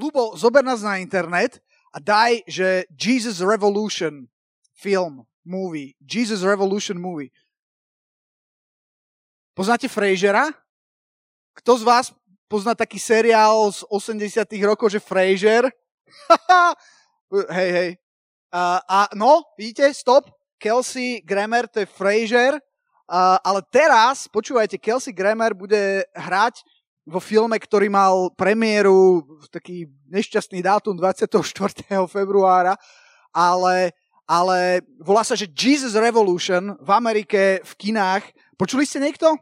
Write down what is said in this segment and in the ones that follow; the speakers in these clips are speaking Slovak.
Lubo, zober nás na internet a daj, že Jesus Revolution film, movie. Jesus Revolution movie. Poznáte Frasera? Kto z vás pozná taký seriál z 80 rokov, že Fraser? hej, hej. Uh, a no, vidíte, stop. Kelsey Grammer, to je Fraser. Uh, ale teraz, počúvajte, Kelsey Grammer bude hrať vo filme, ktorý mal premiéru taký nešťastný dátum 24. februára, ale, ale volá sa, že Jesus Revolution v Amerike v kinách. Počuli ste niekto?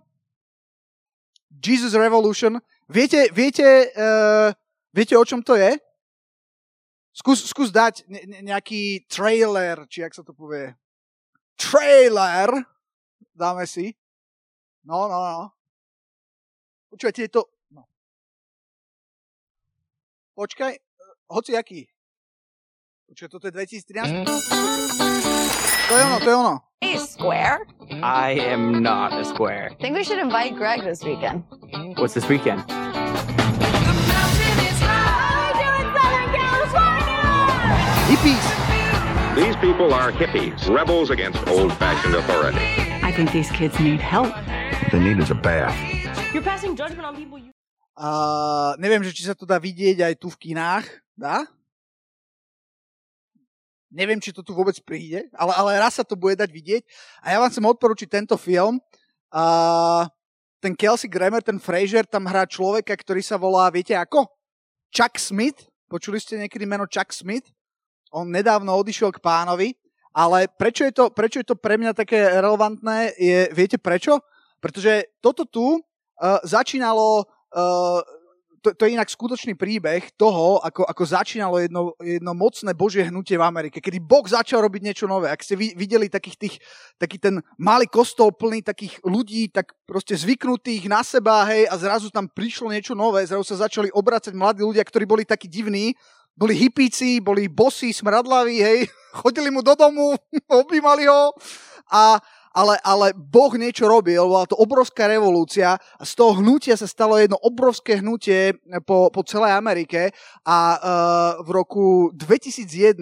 Jesus Revolution. Viete, viete, uh, viete o čom to je? Skús, skús dať ne, nejaký trailer, či jak sa to povie. Trailer. Dáme si. No, no, no. Počúvajte, je to Počkaj, hoci aký. Počkaj, toto je 2013? Mhm. To je ono, to je ono. Hey, Square. I am not a square. I Think we should invite Greg this weekend. What's this weekend? Hippies. These people are hippies, rebels against old-fashioned authority. I think these kids need help. What they need is a bath. You're passing judgment on people you Uh, neviem, že či sa to dá vidieť aj tu v kinách. Dá? Neviem, či to tu vôbec príde, ale, ale raz sa to bude dať vidieť. A ja vám chcem odporučiť tento film. Uh, ten Kelsey Grammer, ten Fraser, tam hrá človeka, ktorý sa volá, viete ako? Chuck Smith. Počuli ste niekedy meno Chuck Smith? On nedávno odišiel k pánovi, ale prečo je to, prečo je to pre mňa také relevantné, je, viete prečo? Pretože toto tu uh, začínalo Uh, to, to je inak skutočný príbeh toho, ako, ako začínalo jedno, jedno mocné božie hnutie v Amerike, kedy Boh začal robiť niečo nové. Ak ste videli takých tých, taký ten malý kostol plný takých ľudí, tak proste zvyknutých na seba, hej, a zrazu tam prišlo niečo nové, zrazu sa začali obracať mladí ľudia, ktorí boli takí divní, boli hippíci, boli bosí, smradlaví, hej, chodili mu do domu, objímali ho a, ale, ale Boh niečo robil, bola to obrovská revolúcia a z toho hnutia sa stalo jedno obrovské hnutie po, po celej Amerike a uh, v roku 2001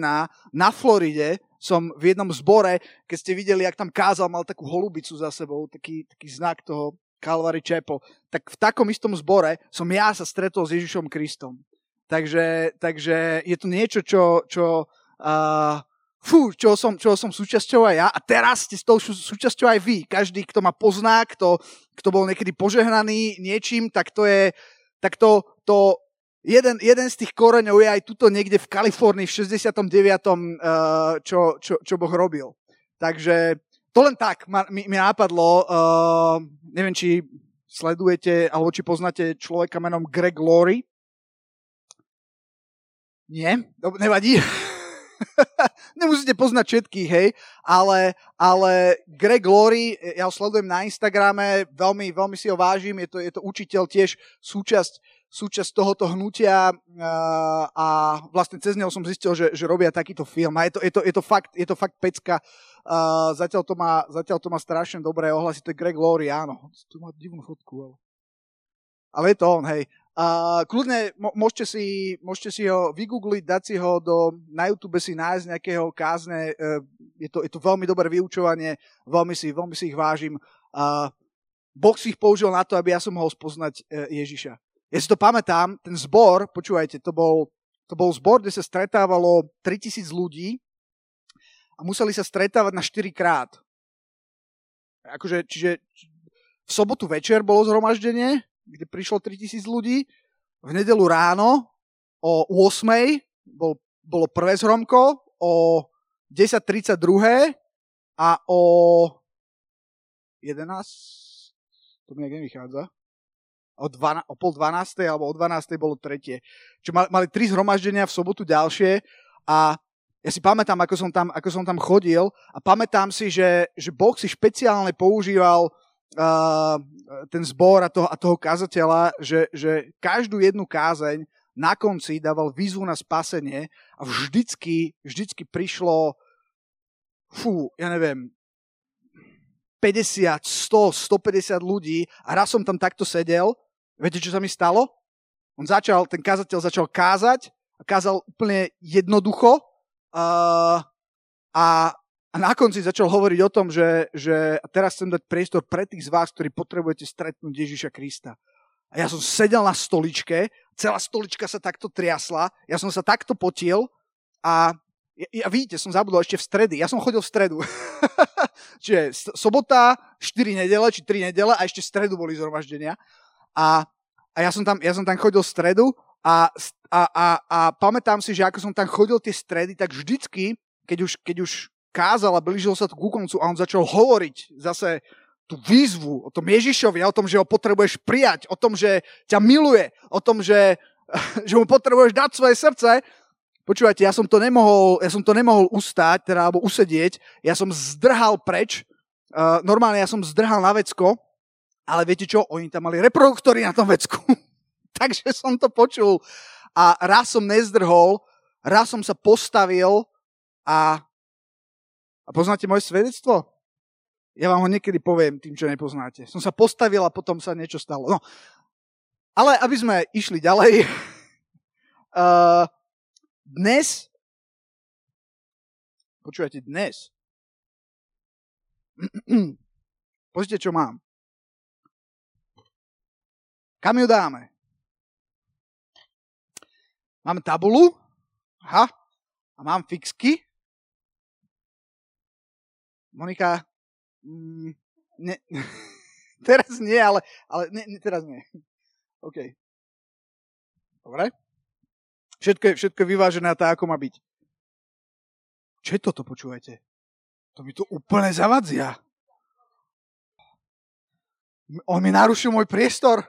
na Floride som v jednom zbore, keď ste videli, jak tam kázal, mal takú holubicu za sebou, taký, taký znak toho Calvary Chapel, tak v takom istom zbore som ja sa stretol s Ježišom Kristom. Takže, takže je to niečo, čo, čo uh, fú, čo som, čo som súčasťou aj ja a teraz ste s tou súčasťou aj vy. Každý, kto ma pozná, kto, kto bol niekedy požehnaný niečím, tak to je, tak to, to jeden, jeden z tých koreňov je aj tuto niekde v Kalifornii v 69. Uh, čo, čo, čo Boh robil. Takže to len tak ma, mi, mi nápadlo, uh, neviem, či sledujete, alebo či poznáte človeka menom Greg Laurie. Nie? Nevadí. Nemusíte poznať všetkých, hej, ale, ale Greg Glory, ja ho sledujem na Instagrame, veľmi, veľmi si ho vážim, je to, je to učiteľ tiež súčasť, súčasť tohoto hnutia uh, a vlastne cez neho som zistil, že, že robia takýto film a je to, je to, je to, fakt, je to fakt pecka. Uh, zatiaľ, to má, zatiaľ to má strašne dobré ohlasy, to je Greg Glory, áno. Tu má divnú fotku, ale... Ale je to on, hej. Uh, kľudne môžete si, môžete si ho vygoogliť, dať si ho do, na YouTube si nájsť nejakého kázne, uh, je, to, je to veľmi dobré vyučovanie, veľmi si, veľmi si ich vážim. Uh, boh si ich použil na to, aby ja som mohol spoznať uh, Ježiša. Ja si to pamätám, ten zbor, počúvajte, to bol, to bol zbor, kde sa stretávalo 3000 ľudí a museli sa stretávať na 4 krát. Akože, čiže v sobotu večer bolo zhromaždenie, kde prišlo 3000 ľudí. V nedelu ráno o 8. Bol, bolo prvé zhromko, o 10.32 a o 11. To mi nejak nevychádza. O, 12, o pol 12. alebo o 12. bolo tretie. Čiže mali, mali tri zhromaždenia v sobotu ďalšie a ja si pamätám, ako som tam, ako som tam chodil a pamätám si, že, že Boh si špeciálne používal uh, ten zbor a toho, a toho kazateľa, že, že každú jednu kázeň na konci dával výzvu na spasenie a vždycky, vždycky prišlo fú, ja neviem, 50, 100, 150 ľudí a raz som tam takto sedel. Viete, čo sa mi stalo? On začal, ten kázateľ začal kázať a kázal úplne jednoducho uh, a, a na konci začal hovoriť o tom, že, že teraz chcem dať priestor pre tých z vás, ktorí potrebujete stretnúť Ježiša Krista. A ja som sedel na stoličke, celá stolička sa takto triasla, ja som sa takto potiel a ja, ja vidíte, som zabudol ešte v stredy. Ja som chodil v stredu. Čiže sobota, 4 nedele, či 3 nedele a ešte v stredu boli zhromaždenia. A, a ja, som tam, ja som tam chodil v stredu a, a, a, a pamätám si, že ako som tam chodil tie stredy, tak vždycky, keď už, keď už kázal a blížil sa to ku koncu a on začal hovoriť zase tú výzvu o tom Ježišovi, o tom, že ho potrebuješ prijať, o tom, že ťa miluje, o tom, že, že mu potrebuješ dať svoje srdce, Počúvajte, ja som to nemohol, ja som to nemohol ustať, teda, alebo usedieť. Ja som zdrhal preč. Uh, normálne ja som zdrhal na vecko, ale viete čo? Oni tam mali reproduktory na tom vecku. Takže som to počul. A raz som nezdrhol, raz som sa postavil a, a poznáte moje svedectvo? Ja vám ho niekedy poviem tým, čo nepoznáte. Som sa postavil a potom sa niečo stalo. No. Ale aby sme išli ďalej, uh, dnes, počúvate, dnes, pozrite, čo mám. Kam ju dáme? Mám tabulu, aha, a mám fixky. Monika, mm, ne, teraz nie, ale, ale ne, ne, teraz nie. OK. Dobre. Všetko je, všetko je vyvážené tak, ako má byť. Čo je toto, počúvajte? To mi to úplne zavadzia. On mi narušil môj priestor.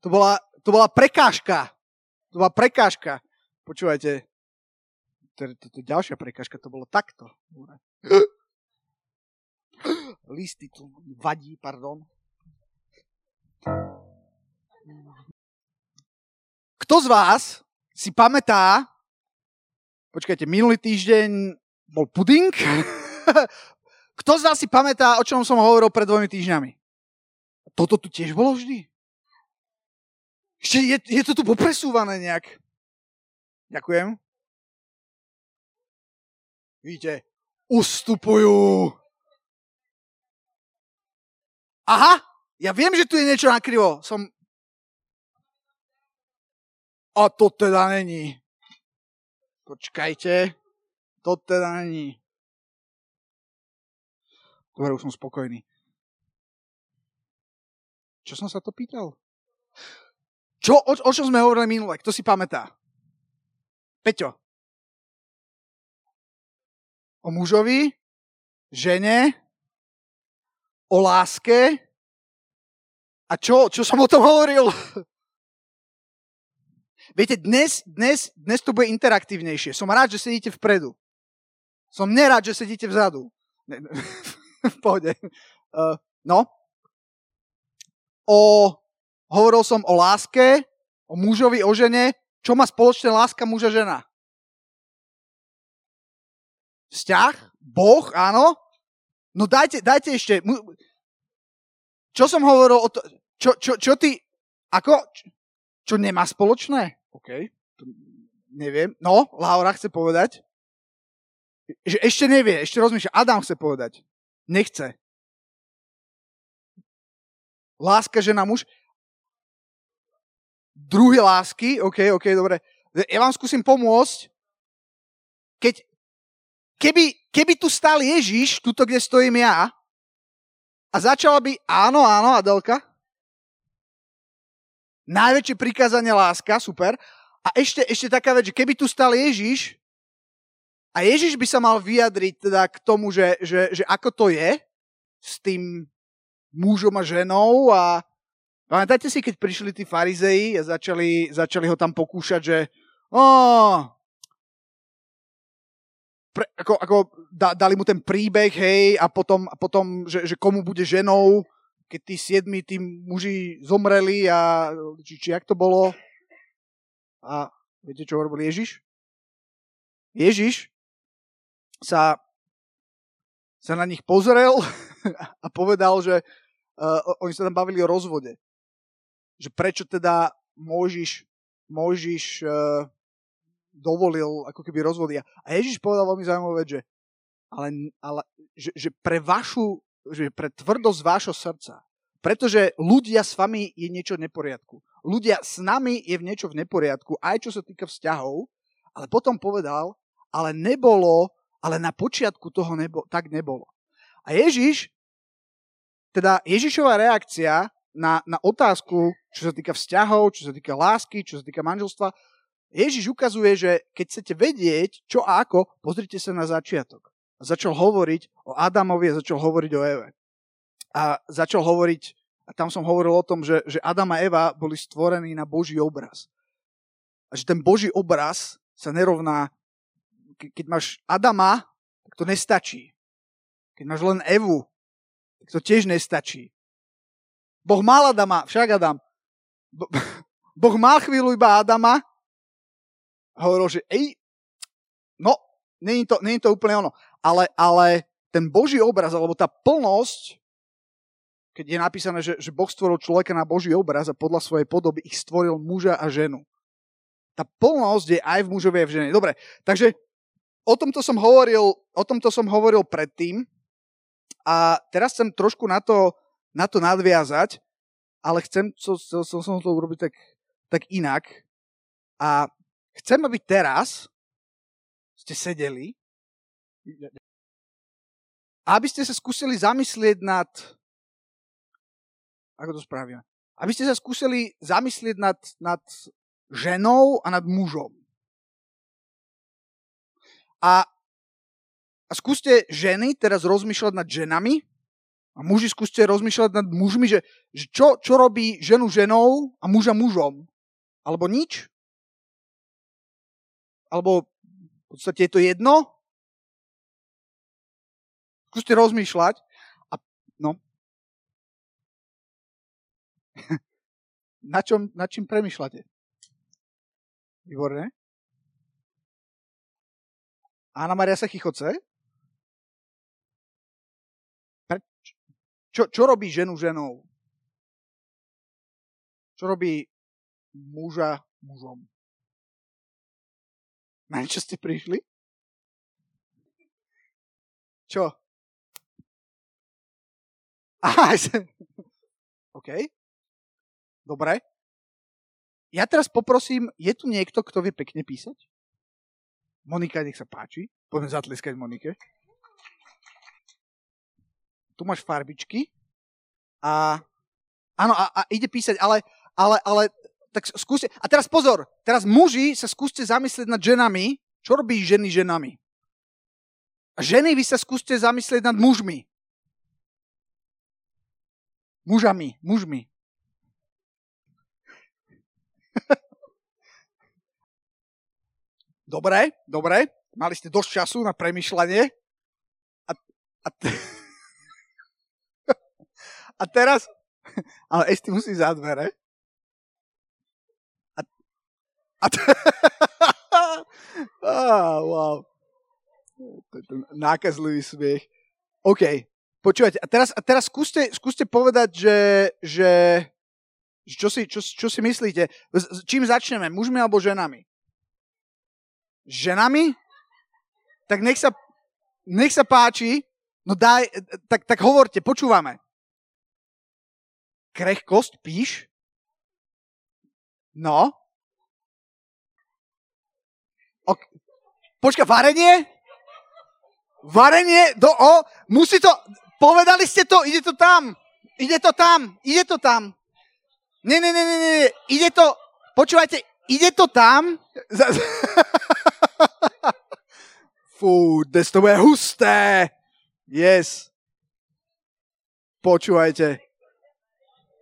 To bola, to bola prekážka. To bola prekážka. Počúvajte. To je ďalšia prekážka. To bolo takto. Listy tu vadí, pardon. Kto z vás si pamätá, počkajte, minulý týždeň bol puding. Kto z vás si pamätá, o čom som hovoril pred dvomi týždňami? Toto tu tiež bolo vždy? Ešte je, je to tu popresúvané nejak. Ďakujem. Vidíte, ustupujú. Aha, ja viem, že tu je niečo nakrivo. Som a to teda není. Počkajte. To teda není. Dobre, už som spokojný. Čo som sa to pýtal? Čo, o, o čom sme hovorili minule? Kto si pamätá? Peťo. O mužovi, žene, o láske. A čo? Čo som o tom hovoril? Viete, dnes, dnes, dnes to bude interaktívnejšie. Som rád, že sedíte vpredu. Som nerád, že sedíte vzadu. v pohode. Uh, no. O, hovoril som o láske, o mužovi, o žene. Čo má spoločné láska muža žena? Vzťah? Boh, áno. No dajte, dajte ešte. Čo som hovoril o to... Čo, čo, čo ty... Ako? Čo nemá spoločné? OK, to neviem. No, Laura chce povedať. Že ešte nevie, ešte rozmýšľa. Adam chce povedať. Nechce. Láska žena muž. Druhý lásky, OK, OK, dobre. Ja vám skúsim pomôcť. Keď, keby, keby tu stál Ježiš, tuto, kde stojím ja, a začala by, áno, áno, Adelka, Najväčšie prikázanie láska, super. A ešte, ešte taká vec, že keby tu stal Ježiš a Ježiš by sa mal vyjadriť teda k tomu, že, že, že ako to je s tým mužom a ženou a pamätáte si, keď prišli tí farizeji a začali, začali ho tam pokúšať, že oh, pre, ako, ako da, dali mu ten príbeh, hej, a potom, a potom že, že komu bude ženou, keď tí siedmi tí muži zomreli a či, či jak to bolo. A viete, čo robil Ježiš? Ježiš sa, sa na nich pozrel a povedal, že uh, oni sa tam bavili o rozvode. Že prečo teda Mojžiš, Mojžiš uh, dovolil ako keby rozvody. A Ježiš povedal veľmi zaujímavú vec, že, ale, ale, že, že pre vašu, že pre tvrdosť vášho srdca, pretože ľudia s vami je niečo v neporiadku. Ľudia s nami je v niečo v neporiadku, aj čo sa týka vzťahov, ale potom povedal, ale nebolo, ale na počiatku toho nebo, tak nebolo. A Ježiš, teda Ježišová reakcia na, na otázku, čo sa týka vzťahov, čo sa týka lásky, čo sa týka manželstva, Ježiš ukazuje, že keď chcete vedieť, čo a ako, pozrite sa na začiatok. A začal hovoriť o Adamovi a začal hovoriť o Eve. A začal hovoriť, a tam som hovoril o tom, že, že Adam a Eva boli stvorení na Boží obraz. A že ten Boží obraz sa nerovná, keď máš Adama, tak to nestačí. Keď máš len Evu, tak to tiež nestačí. Boh mal Adama, však Adam. Boh mal chvíľu iba Adama hovoril, že ej, no, není to, není to úplne ono. Ale, ale ten Boží obraz, alebo tá plnosť, keď je napísané, že, že Boh stvoril človeka na Boží obraz a podľa svojej podoby ich stvoril muža a ženu. Tá plnosť je aj v mužovi, aj v žene. Dobre, takže o tomto som hovoril, o tomto som hovoril predtým a teraz chcem trošku na to, na to nadviazať, ale chcem, chcel som to urobiť tak, tak inak. A Chcem, aby teraz ste sedeli aby ste sa skúsili zamyslieť nad... Ako to spravíme? Aby ste sa skúsili zamyslieť nad, nad ženou a nad mužom. A, a skúste ženy teraz rozmýšľať nad ženami a muži skúste rozmýšľať nad mužmi, že, že čo, čo robí ženu ženou a muža mužom. Alebo nič. Alebo v podstate je to jedno? Skúste rozmýšľať. A, no. na, čom, na čím premýšľate? Výborné. Ána Maria sa chichoce? Čo, čo robí ženu ženou? Čo robí muža mužom? Na čo ste prišli? Čo? Aha, OK. Dobre. Ja teraz poprosím, je tu niekto, kto vie pekne písať? Monika, nech sa páči. Poďme zatleskať Monike. Tu máš farbičky. A áno, a, a ide písať, ale, ale, ale tak skúste, a teraz pozor, teraz muži sa skúste zamyslieť nad ženami, čo robí ženy ženami. A ženy vy sa skúste zamyslieť nad mužmi. Mužami, mužmi. dobre, dobre, mali ste dosť času na premyšľanie. A, a, t- a teraz, ale ešte musí za dvere. Ah, wow. Nákazlivý smiech. OK, počúvajte, a teraz, a teraz skúste, skúste povedať, že, že čo, si, čo, čo si myslíte? Čím začneme? Mužmi alebo ženami? Ženami? Tak nech sa, nech sa páči. No daj, tak, tak hovorte, počúvame. Krehkosť, píš? No? Ok. Počka, varenie? Varenie? Do, o, musí to... Povedali ste to, ide to tam. Ide to tam, ide to tam. Nie, nie, nie, nie, nie. Ide to... Počúvajte, ide to tam. Fú, dnes to bude husté. Yes. Počúvajte.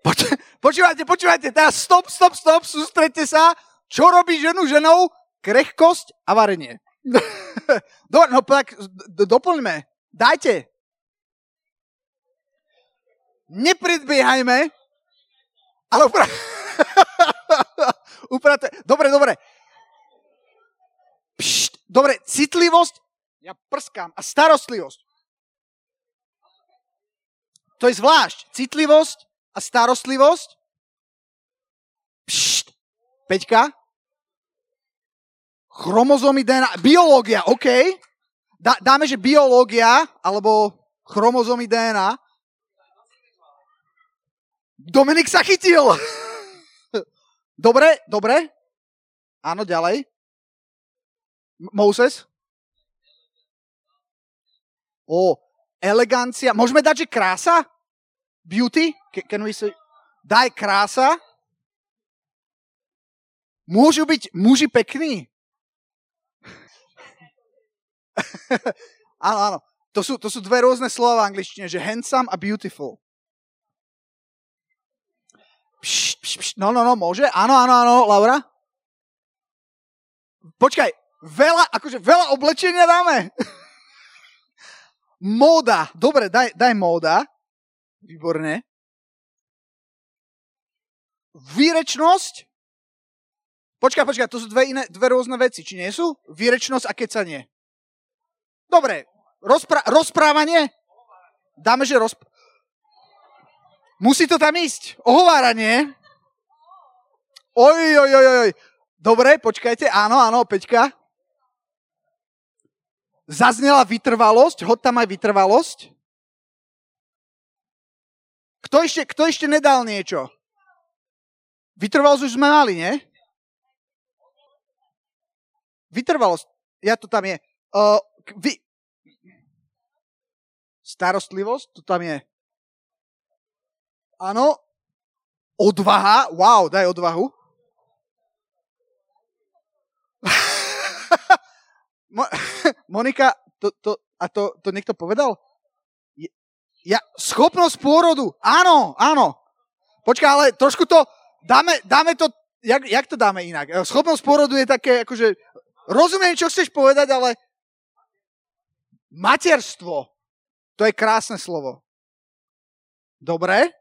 Poč- počúvajte, počúvajte. Teraz stop, stop, stop, sústredte sa. Čo robí ženu ženou? Krehkosť a varenie. Dobre, no tak doplňme. Dajte. Nepredbiehajme, ale upra... uprate. Dobre, dobre. Pšt, dobre, citlivosť, ja prskám, a starostlivosť. To je zvlášť. Citlivosť a starostlivosť. Pšt, Peťka? Chromozómy DNA. Biológia, OK. Dá, dáme, že biológia, alebo chromozómy DNA. Dominik sa chytil. dobre, dobre. Áno, ďalej. Moses? O, elegancia. Môžeme dať, že krása? Beauty? Ca- Can we say? Daj krása. Môžu byť muži pekní? áno, áno. To sú, to sú dve rôzne slova v angličtine, že handsome a beautiful. Pš, pš, pš. No, no, no, môže? Áno, áno, áno, Laura? Počkaj, veľa, akože veľa oblečenia dáme. móda, dobre, daj, daj móda. Výborne. Výrečnosť. Počkaj, počkaj, to sú dve, iné, dve rôzne veci, či nie sú? Výrečnosť a kecanie. Dobre, rozpra- rozprávanie? Dáme, že rozp... Musí to tam ísť. Ohováranie. Oj, oj, oj, oj. Dobre, počkajte, áno, áno, Peťka. Zaznela vytrvalosť, hod tam aj vytrvalosť. Kto ešte, kto ešte nedal niečo? Vytrvalosť už sme mali, nie? Vytrvalosť, ja to tam je. Uh, vy... Starostlivosť, to tam je. Áno. Odvaha, wow, daj odvahu. Mo- Monika, to, to, a to, to niekto povedal? Ja, schopnosť pôrodu, áno, áno. Počkaj, ale trošku to, dáme, dáme to, jak, jak to dáme inak? Schopnosť pôrodu je také, akože, rozumiem, čo chceš povedať, ale materstvo, to je krásne slovo. Dobre?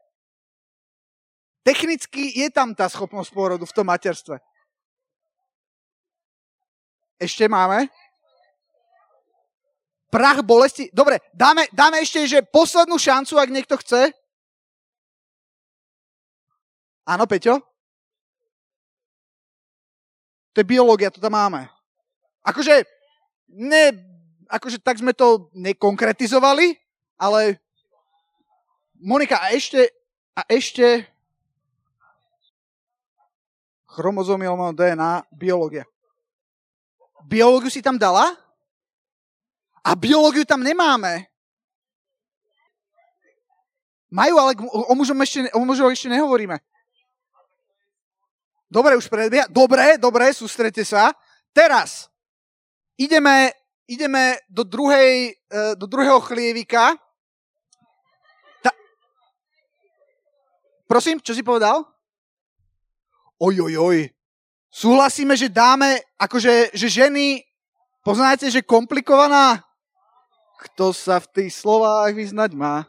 Technicky je tam tá schopnosť pôrodu v tom materstve. Ešte máme? Prach bolesti. Dobre, dáme, dáme ešte, že poslednú šancu, ak niekto chce. Áno, Peťo? To je biológia, to tam máme. Akože, ne, akože tak sme to nekonkretizovali, ale Monika, a ešte, a ešte chromozómy DNA, biológia. Biológiu si tam dala? A biológiu tam nemáme. Majú, ale o mužom ešte, o mužom ešte nehovoríme. Dobre, už predbieha. Dobre, dobre, sústrete sa. Teraz ideme, ideme do, druhej, e, do druhého chlievika. Ta... Prosím, čo si povedal? Oj, oj, oj. Súhlasíme, že dáme, akože, že ženy, poznáte, že komplikovaná? Kto sa v tých slovách vyznať má?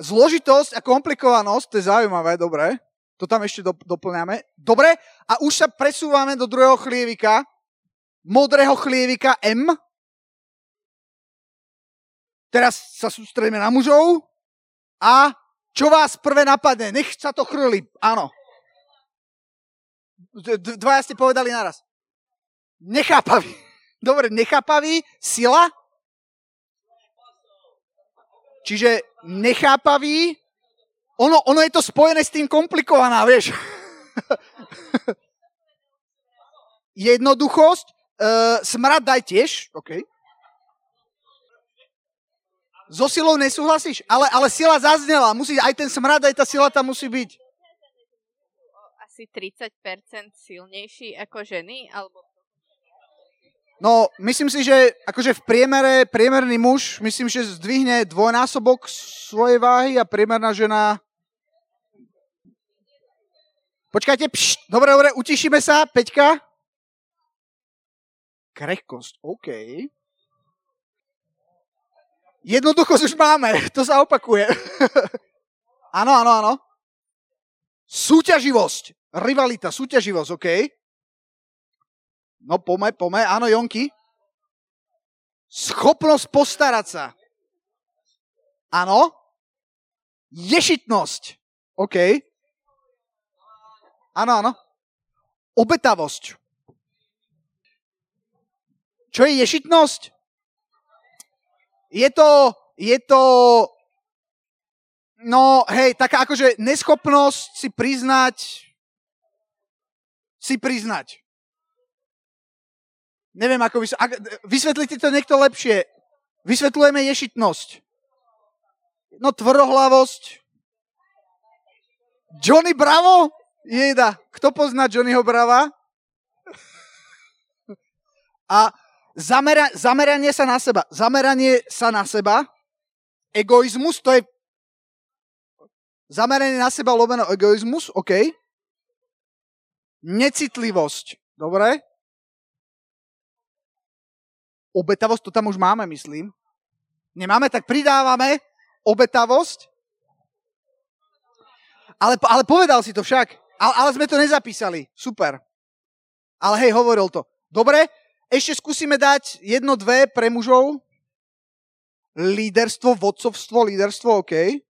Zložitosť a komplikovanosť, to je zaujímavé, dobre. To tam ešte do, doplňame. Dobre, a už sa presúvame do druhého chlievika, modrého chlievika M. Teraz sa sústredíme na mužov. A čo vás prvé napadne? Nech sa to chrli. Áno. Dvaja ste povedali naraz. Nechápavý. Dobre, nechápavý, sila. Čiže nechápavý, ono, ono je to spojené s tým komplikovaná, vieš. Jednoduchosť, uh, smrad daj tiež, OK. So silou nesúhlasíš, ale, ale sila zaznela, musí, aj ten smrad, aj tá sila tam musí byť. asi 30% silnejší ako ženy? Alebo... No, myslím si, že akože v priemere, priemerný muž, myslím, že zdvihne dvojnásobok svojej váhy a priemerná žena... Počkajte, pšt, dobre, dobre, utišíme sa, Peťka. Krehkosť, OK. Jednoduchosť už máme, to sa opakuje. áno, áno, áno. Súťaživosť, rivalita, súťaživosť, OK. No pome, pome, áno, Jonky. Schopnosť postarať sa. Áno. Ješitnosť. OK. Áno, áno. Obetavosť. Čo je ješitnosť? Je to, je to, no hej, taká akože neschopnosť si priznať, si priznať. Neviem, ako vys- ak, vysvetlite to niekto lepšie. Vysvetľujeme ješitnosť. No tvrdohlavosť. Johnny Bravo? Jeda. Kto pozná Johnnyho Brava? A zamera- zameranie sa na seba. Zameranie sa na seba. Egoizmus, to je zameranie na seba lomeno egoizmus, OK. Necitlivosť, dobre. Obetavosť, to tam už máme, myslím. Nemáme, tak pridávame obetavosť. Ale, ale povedal si to však. Ale, ale sme to nezapísali. Super. Ale hej, hovoril to. Dobre, ešte skúsime dať jedno, dve pre mužov. Líderstvo, vodcovstvo, líderstvo, OK.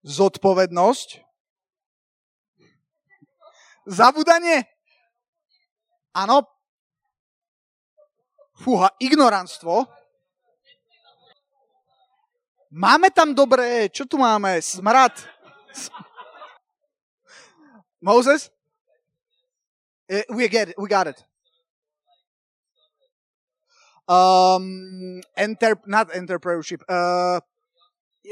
Zodpovednosť. Zabudanie. Áno. Fúha, ignoranstvo. Máme tam dobré, čo tu máme? Smrad. Moses? Uh, we get it. We got it. Um, enter, not entrepreneurship. Uh,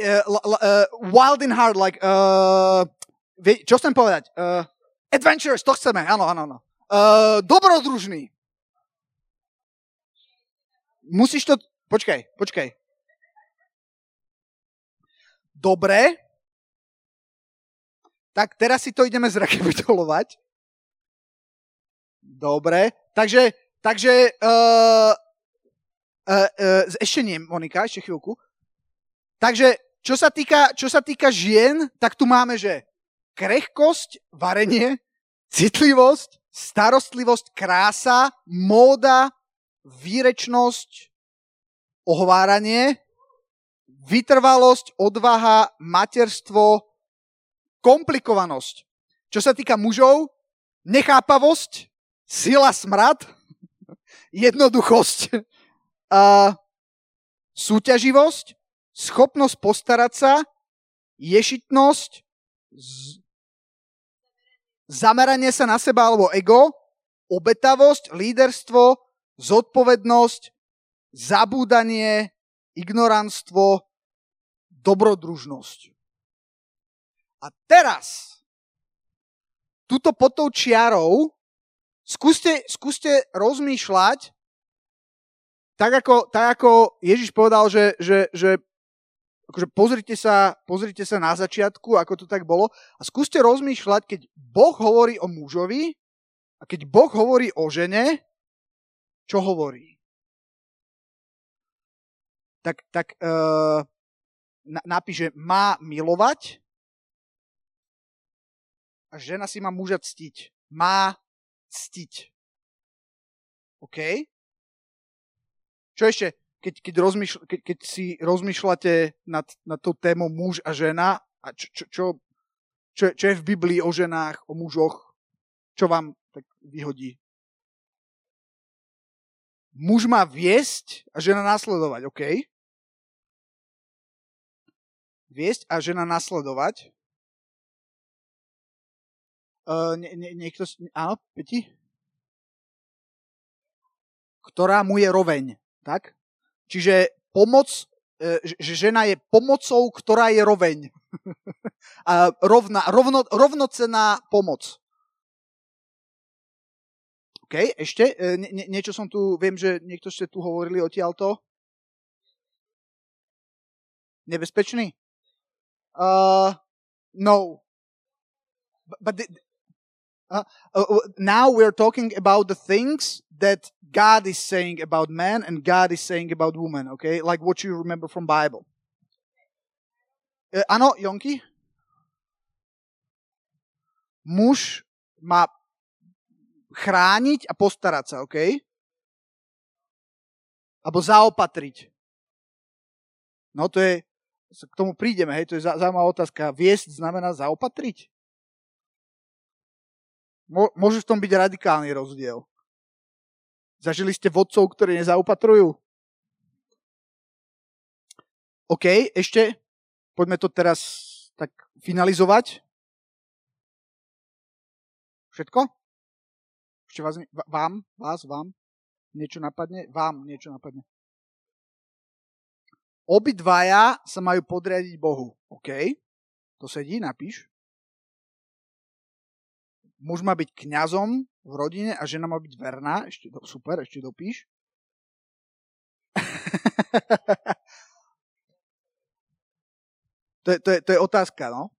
uh, uh, wild in heart, like, uh, čo chcem povedať? Uh, adventurous, to chceme, áno, áno, áno. Uh, dobrodružný. Musíš to, počkaj, počkaj. Dobre. Tak teraz si to ideme zrekapitulovať. Dobre, takže, takže uh, uh, uh, ešte nie, Monika, ešte chvíľku. Takže, čo sa, týka, čo sa týka žien, tak tu máme, že krehkosť, varenie, citlivosť, starostlivosť, krása, móda, výrečnosť, ohováranie, vytrvalosť, odvaha, materstvo, komplikovanosť. Čo sa týka mužov, nechápavosť, sila smrad, jednoduchosť, a súťaživosť, schopnosť postarať sa, ješitnosť, z... zameranie sa na seba alebo ego, obetavosť, líderstvo, zodpovednosť, zabúdanie, ignoranstvo, dobrodružnosť. A teraz, tuto pod tou čiarou skúste, skúste rozmýšľať, tak ako, tak ako Ježiš povedal, že, že, že akože pozrite, sa, pozrite sa na začiatku, ako to tak bolo, a skúste rozmýšľať, keď Boh hovorí o mužovi a keď Boh hovorí o žene, čo hovorí. Tak, tak uh, napíše, má milovať a žena si má muža ctiť. Má ctiť. OK? Čo ešte, keď, keď, rozmýšľ, keď, keď si rozmýšľate nad, nad tou témou muž a žena, a čo, čo, čo, čo, čo je v Biblii o ženách, o mužoch, čo vám tak vyhodí? Muž má viesť a žena nasledovať, OK? Viesť a žena nasledovať. Uh, nie, nie, niekto, áno, Peti? Ktorá mu je roveň, tak? Čiže pomoc, uh, že žena je pomocou, ktorá je roveň. a rovna, rovno, rovnocená pomoc. OK, ešte, uh, nie, niečo som tu, viem, že niekto ste tu hovorili odtiaľto. Nebezpečný? Uh, no. But, Uh, uh, now we're talking about the things that God is saying about man and God is saying about woman, okay? Like what you remember from Bible. Uh, ano, Jonky? Muž má chrániť a postarať sa, okay? Abo zaopatriť. No to je, k tomu prídeme, hej, to je zaujímavá otázka. Viesť znamená zaopatriť? Môže v tom byť radikálny rozdiel. Zažili ste vodcov, ktorí nezaupatrujú? OK, ešte poďme to teraz tak finalizovať. Všetko? Ešte vás, vám, vás, vám niečo napadne? Vám niečo napadne. Obidvaja sa majú podriadiť Bohu. OK? To sedí, napíš. Muž má byť kňazom v rodine a žena má byť verná. Ešte do, super, ešte dopíš. to, je, to, je, to je otázka, no?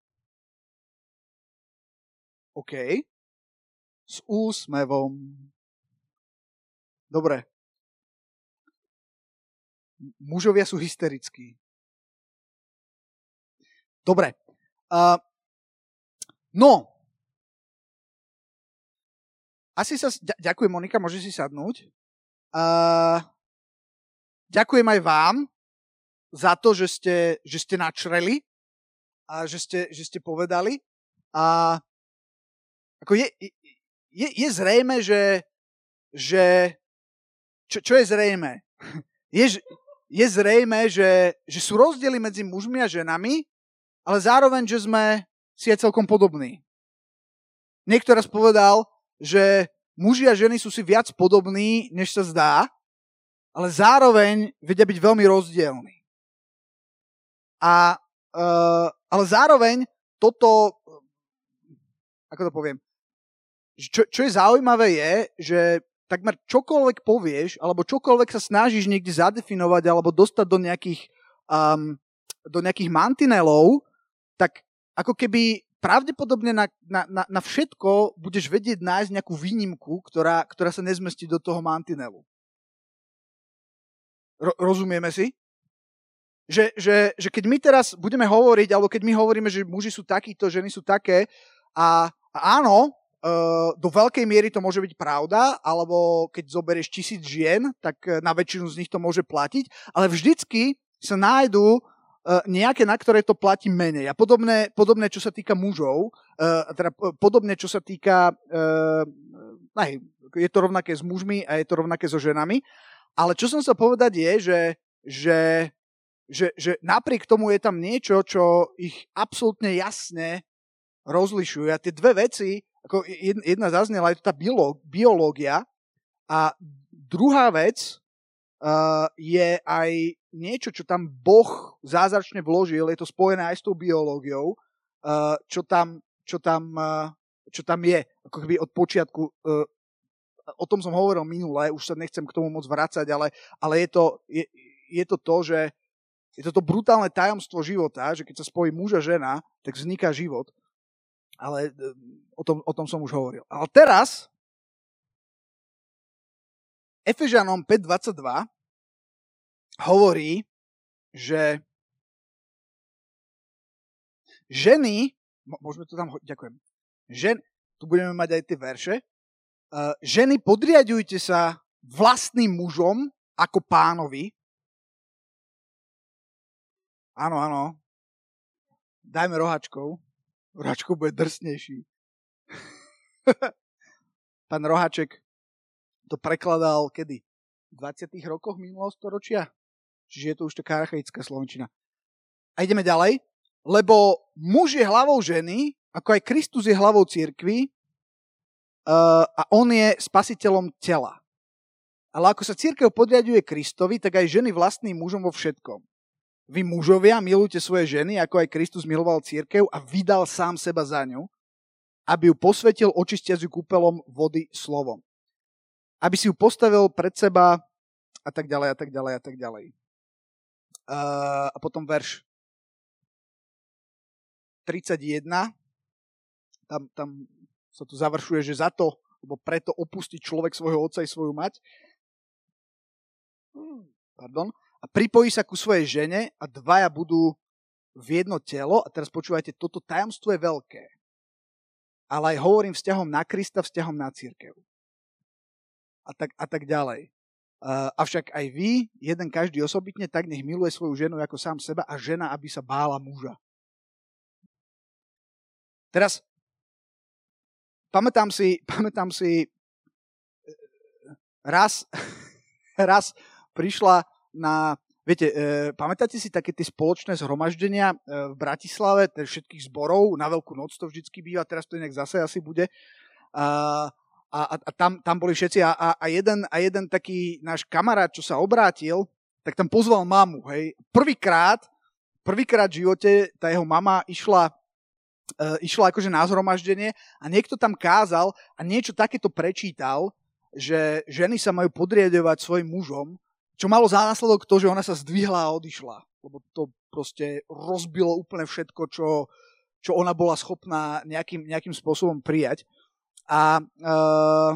OK. S úsmevom. Dobre. Mužovia sú hysterickí. Dobre. Uh, no. Asi sa... Ďakujem, Monika, môžeš si sadnúť. Uh, ďakujem aj vám za to, že ste, že ste načreli a že ste, že ste povedali. A ako je, je, je zrejme, že, že čo, čo je zrejme? Je, je zrejme, že, že sú rozdiely medzi mužmi a ženami, ale zároveň, že sme si aj celkom podobní. Niekto raz povedal, že muži a ženy sú si viac podobní, než sa zdá, ale zároveň vedia byť veľmi rozdielni. A, uh, ale zároveň toto, ako to poviem, čo, čo je zaujímavé je, že takmer čokoľvek povieš, alebo čokoľvek sa snažíš niekde zadefinovať, alebo dostať do nejakých, um, do nejakých mantinelov, tak ako keby pravdepodobne na, na, na, na všetko budeš vedieť nájsť nejakú výnimku, ktorá, ktorá sa nezmestí do toho mantinelu. Ro, rozumieme si? Že, že, že keď my teraz budeme hovoriť, alebo keď my hovoríme, že muži sú takíto, ženy sú také, a, a áno, Uh, do veľkej miery to môže byť pravda, alebo keď zoberieš tisíc žien, tak uh, na väčšinu z nich to môže platiť, ale vždycky sa nájdú nejaké, na ktoré to platí menej. A podobné, podobné čo sa týka mužov, uh, teda podobné, čo sa týka, aj, je to rovnaké s mužmi a je to rovnaké so ženami, ale čo som sa povedať je, že, že, že, že napriek tomu je tam niečo, čo ich absolútne jasne rozlišuje. A tie dve veci ako jedna zaznela, je to tá biológia a druhá vec uh, je aj niečo, čo tam Boh zázračne vložil, je to spojené aj s tou biológiou, uh, čo, tam, čo, tam, uh, čo tam je, ako keby od počiatku uh, o tom som hovoril minule, už sa nechcem k tomu moc vrácať, ale, ale je, to, je, je to to, že je to to brutálne tajomstvo života, že keď sa spojí muž a žena, tak vzniká život ale o tom, o tom som už hovoril. Ale teraz Efežanom 5.22 hovorí, že ženy, môžeme to tam, ďakujem, žen, tu budeme mať aj tie verše, uh, ženy podriadujte sa vlastným mužom ako pánovi. Áno, áno. Dajme rohačkou. Rohačko bude drsnejší. Pán Rohaček to prekladal kedy? V 20. rokoch minulého storočia? Čiže je to už taká archaická slovenčina. A ideme ďalej. Lebo muž je hlavou ženy, ako aj Kristus je hlavou církvy uh, a on je spasiteľom tela. Ale ako sa církev podriaduje Kristovi, tak aj ženy vlastným mužom vo všetkom. Vy mužovia milujte svoje ženy, ako aj Kristus miloval církev a vydal sám seba za ňu, aby ju posvetil očistiac ju kúpelom vody slovom. Aby si ju postavil pred seba a tak ďalej a tak ďalej a tak ďalej. Uh, a potom verš 31. Tam, tam sa tu završuje, že za to, lebo preto opustí človek svojho otca i svoju mať. Hmm, pardon a pripojí sa ku svojej žene a dvaja budú v jedno telo. A teraz počúvajte, toto tajomstvo je veľké. Ale aj hovorím vzťahom na Krista, vzťahom na církev. A tak, a tak ďalej. Avšak aj vy, jeden každý osobitne, tak nech miluje svoju ženu ako sám seba a žena, aby sa bála muža. Teraz, pamätám si, pamätám si, e, raz, raz prišla na, viete, e, pamätáte si také tie spoločné zhromaždenia e, v Bratislave, teda všetkých zborov, na Veľkú noc to vždycky býva, teraz to inak zase asi bude. A, a, a tam, tam boli všetci a, a, a, jeden, a jeden taký náš kamarát, čo sa obrátil, tak tam pozval mamu, hej. Prvýkrát, prvýkrát v živote tá jeho mama išla uh, išla akože na zhromaždenie a niekto tam kázal a niečo takéto prečítal, že ženy sa majú podriadovať svojim mužom, čo malo za následok to, že ona sa zdvihla a odišla. Lebo to proste rozbilo úplne všetko, čo, čo ona bola schopná nejakým, nejakým spôsobom prijať. A, uh,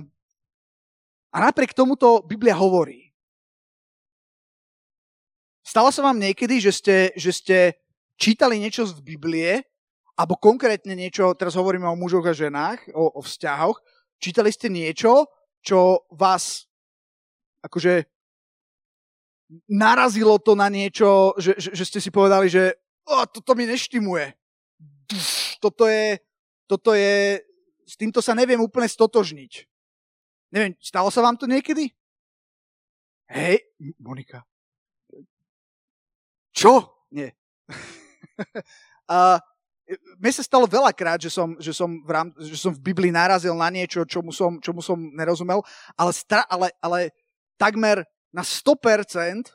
a napriek tomuto Biblia hovorí. Stalo sa vám niekedy, že ste, že ste čítali niečo z Biblie, alebo konkrétne niečo, teraz hovoríme o mužoch a ženách, o, o vzťahoch, čítali ste niečo, čo vás akože narazilo to na niečo, že, že, že ste si povedali, že o, toto mi neštimuje. Toto je, toto je s týmto sa neviem úplne stotožniť. Neviem, stalo sa vám to niekedy? Hej, Monika. Čo? Nie. a mne sa stalo veľakrát, že som, že, som v rám, že som v Biblii narazil na niečo, čomu som, čomu som nerozumel, ale, stra, ale, ale takmer na 100%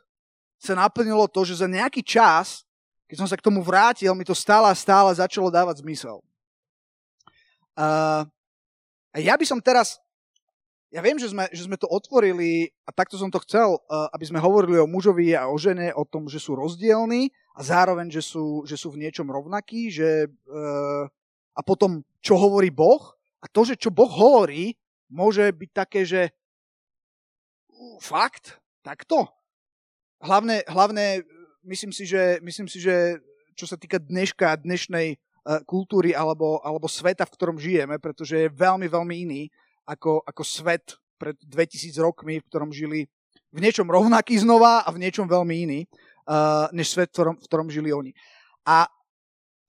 sa naplnilo to, že za nejaký čas, keď som sa k tomu vrátil, mi to stále a stále začalo dávať zmysel. Uh, a ja by som teraz, ja viem, že sme, že sme to otvorili a takto som to chcel, uh, aby sme hovorili o mužovi a o žene, o tom, že sú rozdielni a zároveň, že sú, že sú v niečom rovnakí, že, uh, a potom, čo hovorí Boh a to, že čo Boh hovorí, môže byť také, že uh, fakt, takto. Hlavne, hlavne myslím si, že, myslím si, že čo sa týka dneška, dnešnej E, kultúry alebo, alebo sveta, v ktorom žijeme, pretože je veľmi, veľmi iný ako, ako svet pred 2000 rokmi, v ktorom žili v niečom rovnaký znova a v niečom veľmi iný, uh, než svet, v ktorom, v ktorom žili oni. A,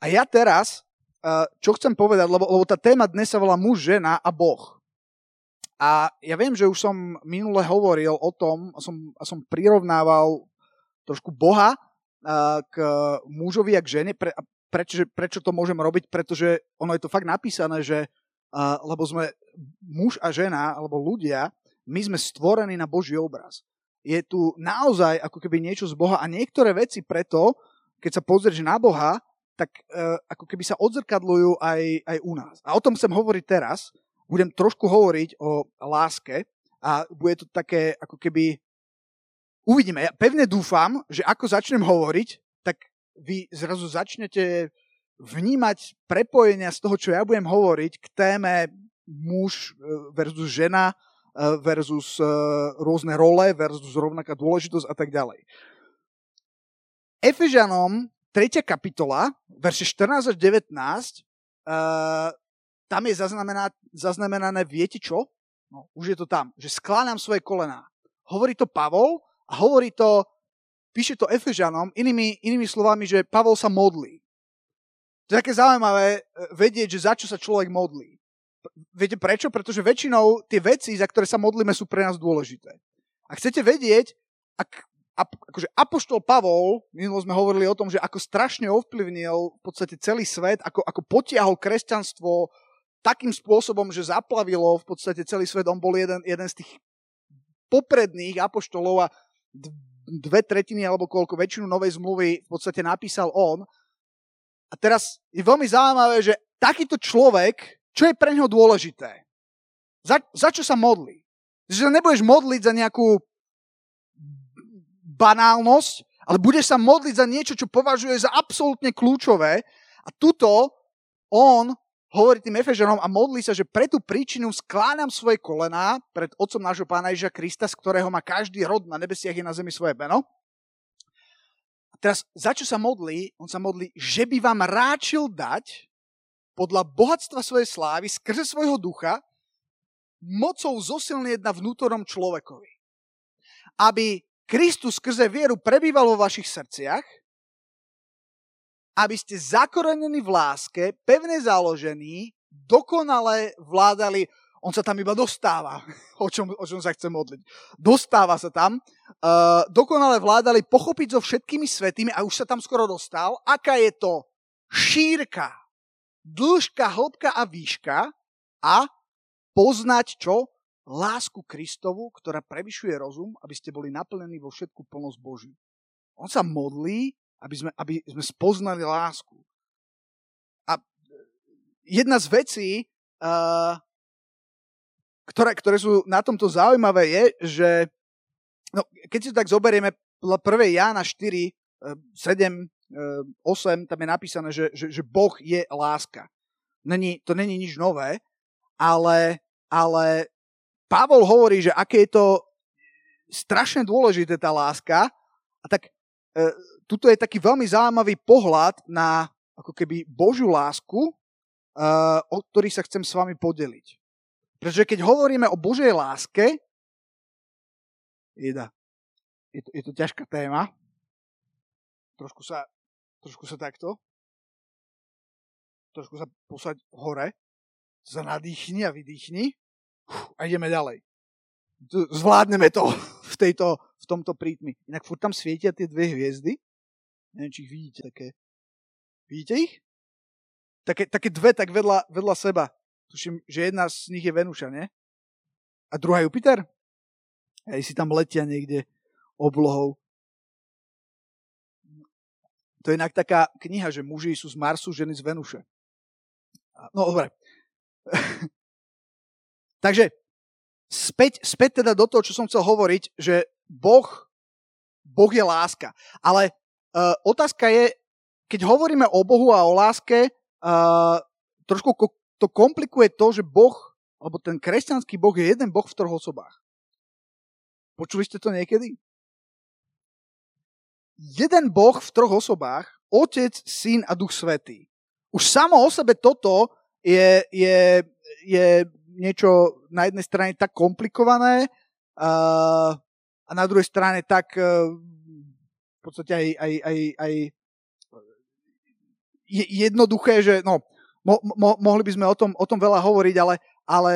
a ja teraz, uh, čo chcem povedať, lebo, lebo tá téma dnes sa volá muž, žena a Boh. A ja viem, že už som minule hovoril o tom, a som, a som prirovnával trošku Boha uh, k mužovi a k žene, pre, prečo, prečo to môžem robiť, pretože ono je to fakt napísané, že uh, lebo sme muž a žena, alebo ľudia, my sme stvorení na Boží obraz. Je tu naozaj ako keby niečo z Boha a niektoré veci preto, keď sa pozrieš na Boha, tak uh, ako keby sa odzrkadľujú aj, aj u nás. A o tom chcem hovoriť teraz. Budem trošku hovoriť o láske a bude to také ako keby... Uvidíme. Ja pevne dúfam, že ako začnem hovoriť, vy zrazu začnete vnímať prepojenia z toho, čo ja budem hovoriť k téme muž e, versus žena e, versus e, rôzne role versus rovnaká dôležitosť a tak ďalej. Efežanom 3. kapitola, verše 14 až 19, uh, tam je zaznamená, zaznamenané, viete čo? No, už je to tam, že skláňam svoje kolená. Hovorí to Pavol a hovorí to píše to Efežanom inými, inými slovami, že Pavol sa modlí. To je také zaujímavé eh, vedieť, že za čo sa človek modlí. Viete prečo? Pretože väčšinou tie veci, za ktoré sa modlíme, sú pre nás dôležité. A chcete vedieť, ak, akože Apoštol Pavol, minulo sme hovorili o tom, že ako strašne ovplyvnil v podstate celý svet, ako, ako potiahol kresťanstvo takým spôsobom, že zaplavilo v podstate celý svet. On bol jeden, jeden z tých popredných apoštolov a dve tretiny alebo koľko väčšinu novej zmluvy v podstate napísal on. A teraz je veľmi zaujímavé, že takýto človek, čo je pre neho dôležité? Za, za čo sa modlí? Že sa nebudeš modliť za nejakú banálnosť, ale budeš sa modliť za niečo, čo považuje za absolútne kľúčové. A tuto on hovorí tým Efežanom a modlí sa, že pre tú príčinu skláňam svoje kolená pred Otcom nášho Pána Ježa Krista, z ktorého má každý rod na nebesiach i na zemi svoje meno. A teraz, za čo sa modlí? On sa modlí, že by vám ráčil dať podľa bohatstva svojej slávy skrze svojho ducha mocou zosilnieť na vnútornom človekovi. Aby Kristus skrze vieru prebýval vo vašich srdciach aby ste zakorenení v láske, pevne založení, dokonale vládali, on sa tam iba dostáva, o čom, o čom sa chce modliť. Dostáva sa tam, uh, dokonale vládali pochopiť so všetkými svetými a už sa tam skoro dostal, aká je to šírka, dĺžka, hĺbka a výška a poznať čo? Lásku Kristovu, ktorá prevyšuje rozum, aby ste boli naplnení vo všetku plnosť Božiu. On sa modlí, aby sme, aby sme spoznali lásku. A jedna z vecí, uh, ktoré, ktoré sú na tomto zaujímavé, je, že no, keď si to tak zoberieme, 1. Jána 4, 7, 8, tam je napísané, že, že, že Boh je láska. Není, to není nič nové, ale, ale Pavol hovorí, že aké je to strašne dôležité tá láska a tak e, tuto je taký veľmi zaujímavý pohľad na ako keby Božiu lásku, e, o ktorý sa chcem s vami podeliť. Pretože keď hovoríme o Božej láske, je to, je to ťažká téma, trošku sa, trošku sa takto, trošku sa posať hore, sa nadýchni a vydýchni a ideme ďalej. Zvládneme to v, tejto, v tomto prítmi. Inak furt tam svietia tie dve hviezdy. Neviem, či ich vidíte také. Vidíte ich? Také, také dve tak vedľa, vedľa seba. Tuším, že jedna z nich je Venuša, nie? A druhá Jupiter? Aj si tam letia niekde oblohou. To je inak taká kniha, že muži sú z Marsu, ženy z Venuše. No dobre. Takže späť, späť teda do toho, čo som chcel hovoriť, že Boh, boh je láska. Ale uh, otázka je, keď hovoríme o Bohu a o láske, uh, trošku ko- to komplikuje to, že Boh, alebo ten kresťanský Boh je jeden Boh v troch osobách. Počuli ste to niekedy? Jeden Boh v troch osobách, Otec, Syn a Duch Svetý. Už samo o sebe toto je, je, je niečo na jednej strane tak komplikované uh, a na druhej strane tak uh, v podstate aj, aj, aj, aj jednoduché, že no, mo, mo, mohli by sme o tom, o tom veľa hovoriť, ale, ale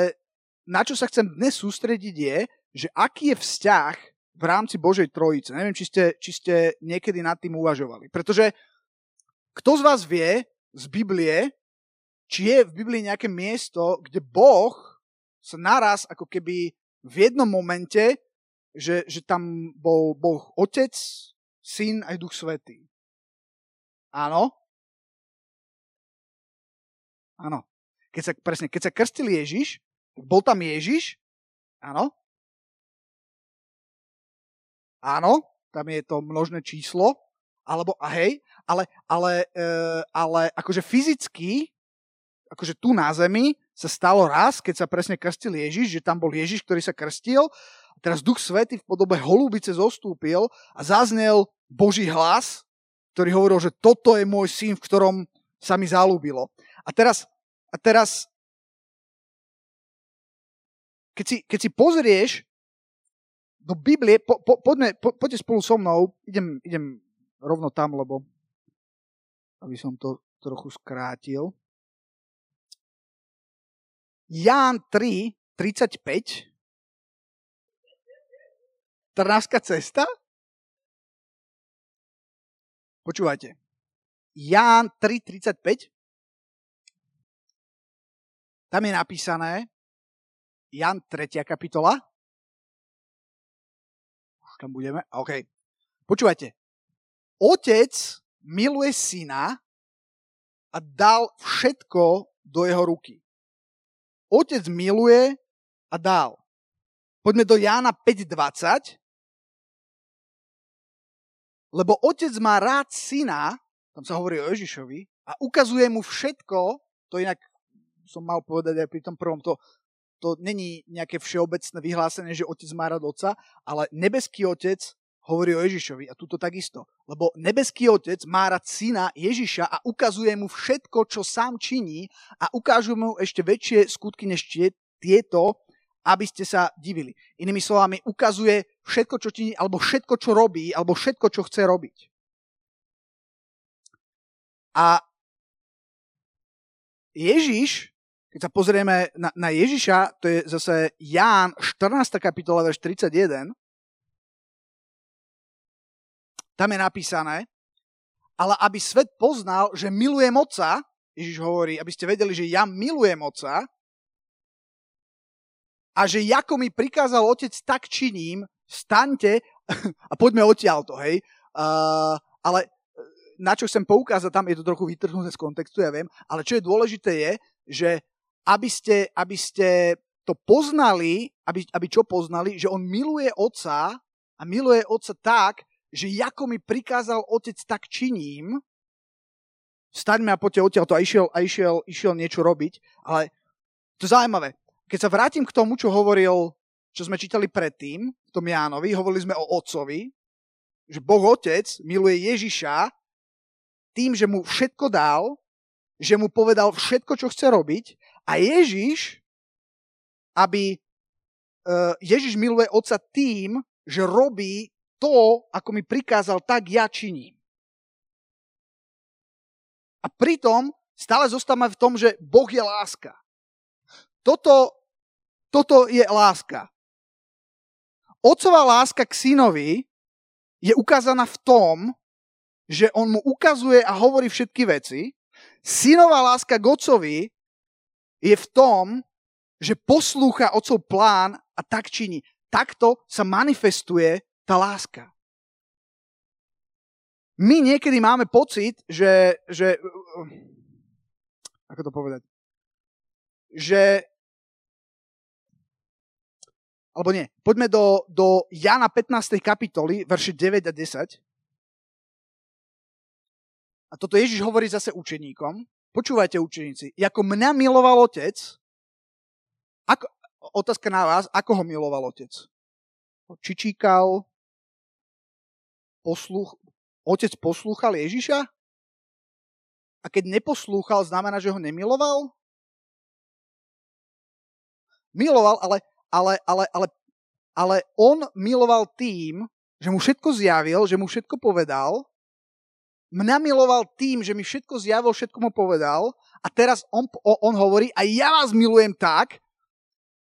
na čo sa chcem dnes sústrediť je, že aký je vzťah v rámci Božej Trojice. Neviem, či ste, či ste niekedy nad tým uvažovali. Pretože kto z vás vie z Biblie, či je v Biblii nejaké miesto, kde Boh sa naraz ako keby v jednom momente, že, že tam bol Boh Otec, Syn aj Duch Svetý. Áno? Áno. Keď sa, presne, keď sa krstil Ježiš, bol tam Ježiš, áno? Áno, tam je to množné číslo, alebo a hej, ale, ale, e, ale akože fyzicky, akože tu na zemi, sa stalo raz, keď sa presne krstil Ježiš, že tam bol Ježiš, ktorý sa krstil, a teraz Duch Svety v podobe holúbice zostúpil a zaznel Boží hlas, ktorý hovoril, že toto je môj syn, v ktorom sa mi zalúbilo. A teraz, a teraz keď si, keď si pozrieš do Biblie, po, po, poďme, po, poďte spolu so mnou, idem, idem rovno tam, lebo aby som to trochu skrátil. Ján 3, 35. Trnávska cesta? Počúvajte. Ján 3, 35. Tam je napísané, Jan 3. kapitola. Už tam budeme. OK. Počúvajte. Otec miluje syna a dal všetko do jeho ruky. Otec miluje a dal. Poďme do Jána 5.20. Lebo otec má rád syna, tam sa hovorí o Ježišovi, a ukazuje mu všetko, to inak som mal povedať aj pri tom prvom, to, to není nejaké všeobecné vyhlásenie, že otec má rád otca, ale nebeský otec hovorí o Ježišovi a tuto takisto. Lebo nebeský otec má rád syna Ježiša a ukazuje mu všetko, čo sám činí a ukážu mu ešte väčšie skutky než tieto, aby ste sa divili. Inými slovami, ukazuje všetko, čo činí, alebo všetko, čo robí, alebo všetko, čo chce robiť. A Ježiš, keď sa pozrieme na, na Ježiša, to je zase Ján 14. kapitola, verš 31, tam je napísané, ale aby svet poznal, že milujem Otca, Ježiš hovorí, aby ste vedeli, že ja milujem Otca a že ako mi prikázal Otec, tak činím, staňte a poďme odtiaľto, hej. Uh, ale na čo chcem poukázať, tam je to trochu vytrhnuté z kontextu, ja viem, ale čo je dôležité je, že aby ste, aby ste to poznali, aby, aby čo poznali, že on miluje otca a miluje otca tak, že ako mi prikázal otec, tak činím, staňme a poďte odtiaľ to a išiel, a išiel, išiel niečo robiť, ale to je zaujímavé. Keď sa vrátim k tomu, čo hovoril, čo sme čítali predtým, v tom Jánovi, hovorili sme o otcovi, že Boh Otec miluje Ježiša tým, že mu všetko dal, že mu povedal všetko, čo chce robiť a Ježiš, aby uh, Ježiš miluje otca tým, že robí to, ako mi prikázal, tak ja činím. A pritom stále zostávame v tom, že Boh je láska. Toto, toto je láska. Otcová láska k synovi je ukázaná v tom, že on mu ukazuje a hovorí všetky veci. Synová láska k otcovi je v tom, že poslúcha otcov plán a tak činí. Takto sa manifestuje tá láska. My niekedy máme pocit, že, že ako to povedať, že alebo nie, poďme do, do Jana 15. kapitoly, verše 9 a 10. A toto Ježiš hovorí zase učeníkom. Počúvajte, učeníci, ako mňa miloval otec, ako, otázka na vás, ako ho miloval otec? Čičíkal, posluch, otec poslúchal Ježiša? A keď neposlúchal, znamená, že ho nemiloval? Miloval, ale, ale, ale, ale, ale on miloval tým, že mu všetko zjavil, že mu všetko povedal. Mňa miloval tým, že mi všetko zjavil, všetko mu povedal. A teraz on, on hovorí, a ja vás milujem tak,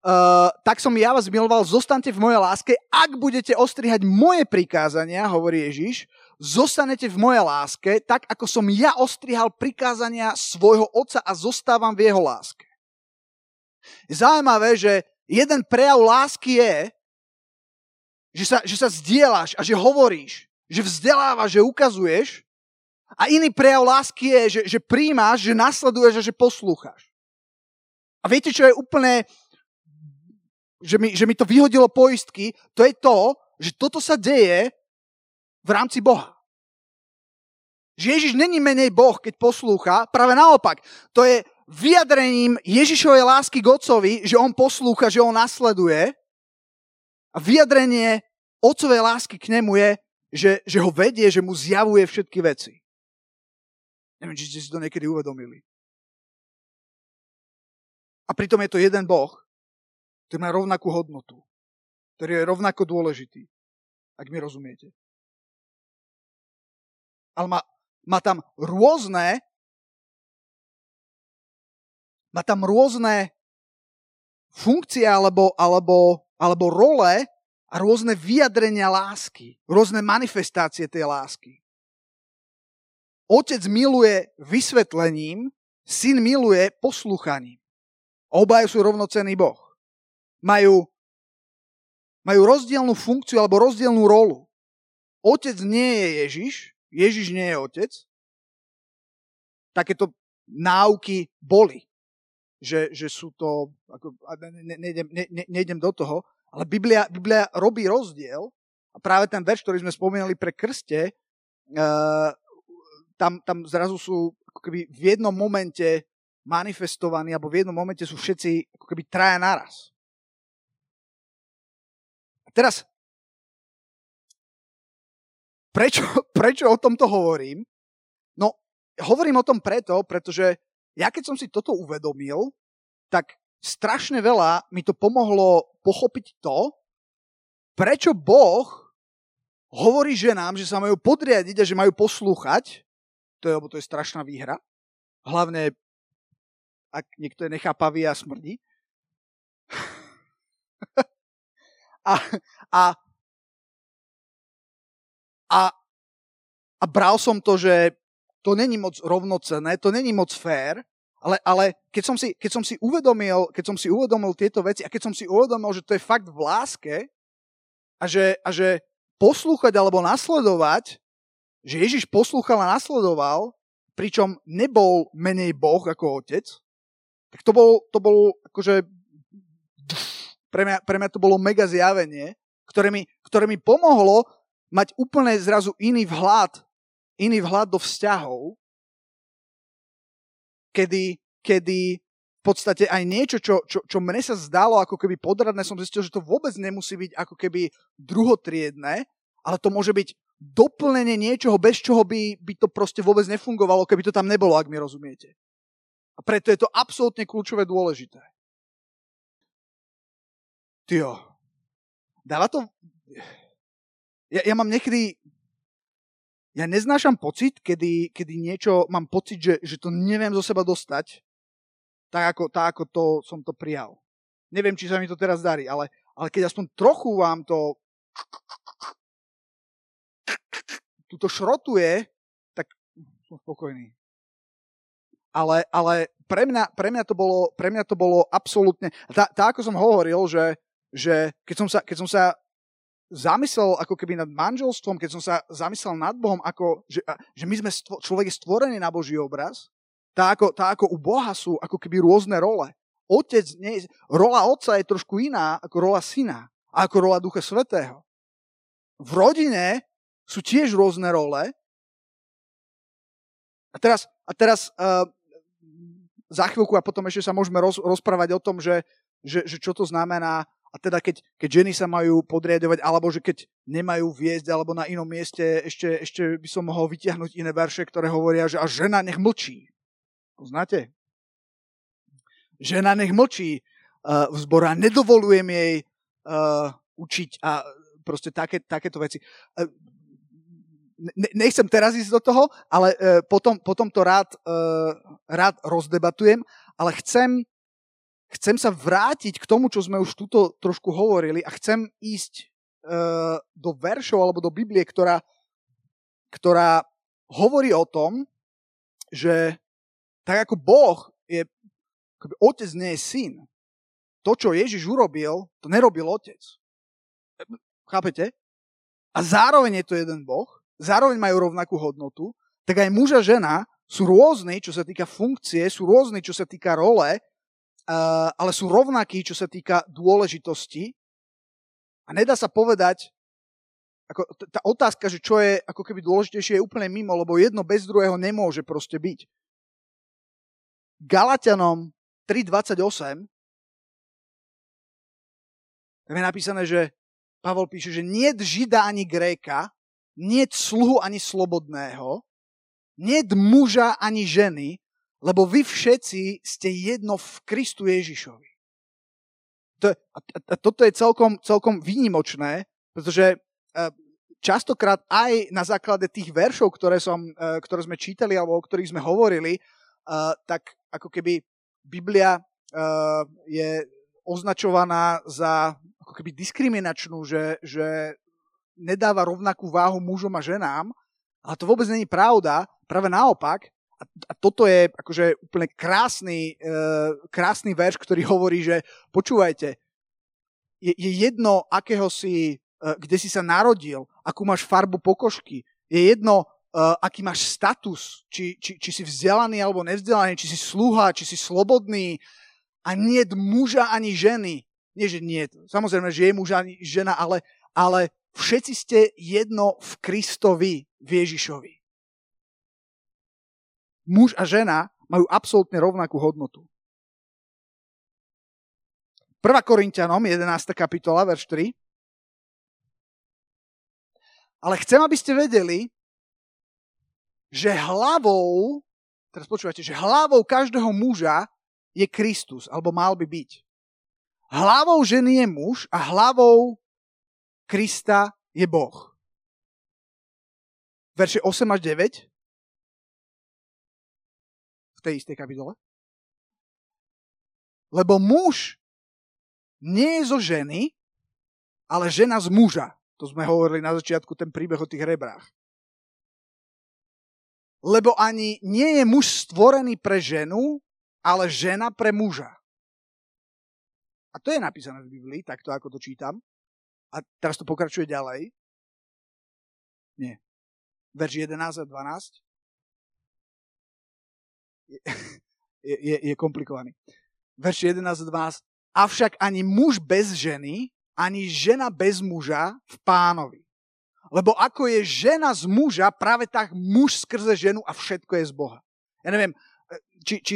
uh, tak som ja vás miloval, zostaňte v mojej láske, ak budete ostrihať moje prikázania, hovorí Ježiš, zostanete v mojej láske, tak ako som ja ostrihal prikázania svojho otca a zostávam v jeho láske. Zaujímavé, že jeden prejav lásky je, že sa, že sa zdieľaš a že hovoríš, že vzdelávaš, že ukazuješ a iný prejav lásky je, že, že príjmaš, že nasleduješ a že poslúchaš. A viete, čo je úplne, že mi, že mi to vyhodilo poistky, to je to, že toto sa deje v rámci Boha. Že Ježiš není menej Boh, keď poslúcha, práve naopak. To je vyjadrením Ježišovej lásky k Otcovi, že on poslúcha, že on nasleduje. A vyjadrenie Otcovej lásky k nemu je, že, že ho vedie, že mu zjavuje všetky veci. Neviem, či ste si to niekedy uvedomili. A pritom je to jeden Boh, ktorý má rovnakú hodnotu, ktorý je rovnako dôležitý, ak mi rozumiete. Ale má, má tam rôzne má tam rôzne funkcie alebo, alebo, alebo role a rôzne vyjadrenia lásky, rôzne manifestácie tej lásky. Otec miluje vysvetlením, syn miluje poslúchaním. Obaja sú rovnocenný Boh. Majú, majú rozdielnú funkciu alebo rozdielnú rolu. Otec nie je Ježiš, Ježiš nie je otec. Takéto náuky boli, že, že sú to, ako, ne, nejdem, ne, ne, nejdem do toho, ale Biblia, Biblia robí rozdiel a práve ten verš, ktorý sme spomínali pre krste, uh, tam, tam zrazu sú ako keby v jednom momente manifestovaní, alebo v jednom momente sú všetci ako keby traja naraz. A teraz, prečo, prečo o tomto hovorím? No, hovorím o tom preto, pretože ja keď som si toto uvedomil, tak strašne veľa mi to pomohlo pochopiť to, prečo Boh hovorí ženám, že sa majú podriadiť a že majú poslúchať to je, lebo to je strašná výhra. Hlavne ak niekto je nechápavý a smrdí. a, a, a, a bral som to, že to není moc rovnocené, to není moc fér, ale, ale keď, som si, keď, som si uvedomil, keď som si uvedomil tieto veci a keď som si uvedomil, že to je fakt v láske a že, a že poslúchať alebo nasledovať, že Ježiš poslúchal a nasledoval, pričom nebol menej Boh ako otec, tak to bol, to bol akože pre mňa, pre mňa to bolo mega zjavenie, ktoré mi, ktoré mi pomohlo mať úplne zrazu iný vhľad, iný vhľad do vzťahov, kedy, kedy v podstate aj niečo, čo, čo, čo mne sa zdalo ako keby podradné, som zistil, že to vôbec nemusí byť ako keby druhotriedné, ale to môže byť doplnenie niečoho, bez čoho by, by to proste vôbec nefungovalo, keby to tam nebolo, ak mi rozumiete. A preto je to absolútne kľúčové dôležité. Tio, dáva to... Ja, ja mám niekedy ja neznášam pocit, kedy, kedy niečo, mám pocit, že, že to neviem zo seba dostať, tak ako, tak ako to som to prijal. Neviem, či sa mi to teraz darí, ale, ale keď aspoň trochu vám to tuto šrotuje, tak som spokojný. Ale, ale pre, mňa, pre, mňa to bolo, pre mňa to bolo absolútne... Tá, tá ako som hovoril, že, že keď, som sa, keď som sa zamyslel ako keby nad manželstvom, keď som sa zamyslel nad Bohom, ako, že, že my sme, stvo, človek je stvorený na Boží obraz, tá ako, tá ako u Boha sú ako keby rôzne role. Otec, nie, rola otca je trošku iná ako rola syna a ako rola Ducha Svetého. V rodine sú tiež rôzne role. A teraz, a teraz uh, za chvíľku a potom ešte sa môžeme roz, rozprávať o tom, že, že, že čo to znamená a teda keď, keď ženy sa majú podriadovať, alebo že keď nemajú viesť, alebo na inom mieste ešte, ešte by som mohol vytiahnuť iné verše, ktoré hovoria, že a žena nech mlčí. Poznáte? Žena nech mlčí uh, v zbore a nedovolujem jej uh, učiť a proste také, takéto veci. Uh, ne, nechcem teraz ísť do toho, ale uh, potom, potom to rád, uh, rád rozdebatujem, ale chcem chcem sa vrátiť k tomu, čo sme už tuto trošku hovorili a chcem ísť uh, do veršov alebo do Biblie, ktorá, ktorá hovorí o tom, že tak ako Boh je, akoby otec nie je syn, to, čo Ježiš urobil, to nerobil otec. Chápete? A zároveň je to jeden Boh, zároveň majú rovnakú hodnotu, tak aj muž a žena sú rôzni, čo sa týka funkcie, sú rôzni, čo sa týka role, ale sú rovnakí, čo sa týka dôležitosti. A nedá sa povedať, ako tá otázka, že čo je ako keby dôležitejšie, je úplne mimo, lebo jedno bez druhého nemôže proste byť. Galatianom 3.28 tam je napísané, že Pavol píše, že nie žida ani gréka, nie sluhu ani slobodného, nie muža ani ženy, lebo vy všetci ste jedno v Kristu Ježišovi. To, a, a toto je celkom, celkom výnimočné, pretože e, častokrát aj na základe tých veršov, ktoré, som, e, ktoré sme čítali alebo o ktorých sme hovorili, e, tak ako keby Biblia je označovaná za ako keby diskriminačnú, že, že nedáva rovnakú váhu mužom a ženám, ale to vôbec není pravda. Práve naopak, a toto je akože úplne krásny, uh, krásny verš, ktorý hovorí, že počúvajte, je, je jedno, akého si, uh, kde si sa narodil, akú máš farbu pokožky, je jedno, uh, aký máš status, či, či, či si vzdelaný alebo nevzdelaný, či si sluha, či si slobodný a nie muža ani ženy. Nie, že nie, samozrejme, že je muž ani žena, ale, ale všetci ste jedno v Kristovi, v Ježišovi muž a žena majú absolútne rovnakú hodnotu. 1. Korintianom, 11. kapitola, verš 3. Ale chcem, aby ste vedeli, že hlavou, teraz počúvate, že hlavou každého muža je Kristus, alebo mal by byť. Hlavou ženy je muž a hlavou Krista je Boh. Verše 8 až 9 tej istej kapitole. Lebo muž nie je zo ženy, ale žena z muža. To sme hovorili na začiatku, ten príbeh o tých rebrách. Lebo ani nie je muž stvorený pre ženu, ale žena pre muža. A to je napísané v Biblii, takto ako to čítam. A teraz to pokračuje ďalej. Nie. Verš 11 a 12. Je, je, je komplikovaný. Verš 11 a 12. Avšak ani muž bez ženy, ani žena bez muža v pánovi. Lebo ako je žena z muža, práve tak muž skrze ženu a všetko je z Boha. Ja neviem, či, či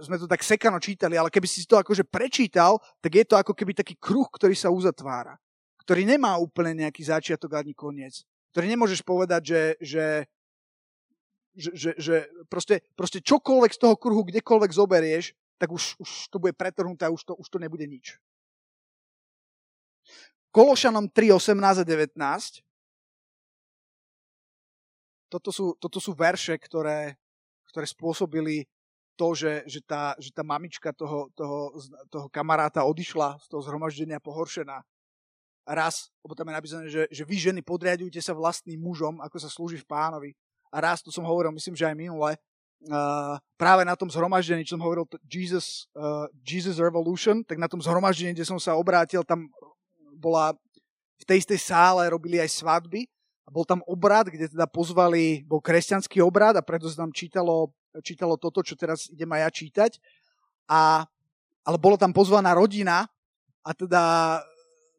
sme to tak sekano čítali, ale keby si to akože prečítal, tak je to ako keby taký kruh, ktorý sa uzatvára. Ktorý nemá úplne nejaký začiatok ani koniec. Ktorý nemôžeš povedať, že, že, že, že, že proste, proste čokoľvek z toho kruhu, kdekoľvek zoberieš, tak už, už to bude pretrhnuté a už to, už to nebude nič. Kološanom 3, 18 a 19 toto sú, toto sú verše, ktoré, ktoré spôsobili to, že, že, tá, že tá mamička toho, toho, toho kamaráta odišla z toho zhromaždenia pohoršená. Raz, lebo tam je napísané, že, že vy ženy podriadujte sa vlastným mužom, ako sa slúži v pánovi. A raz, to som hovoril, myslím, že aj minule, uh, práve na tom zhromaždení, čo som hovoril Jesus, uh, Jesus Revolution, tak na tom zhromaždení, kde som sa obrátil, tam bola v tej istej sále robili aj svadby a bol tam obrad, kde teda pozvali, bol kresťanský obrad a preto sa tam čítalo čítalo toto, čo teraz idem aj ja čítať. A, ale bolo tam pozvaná rodina a teda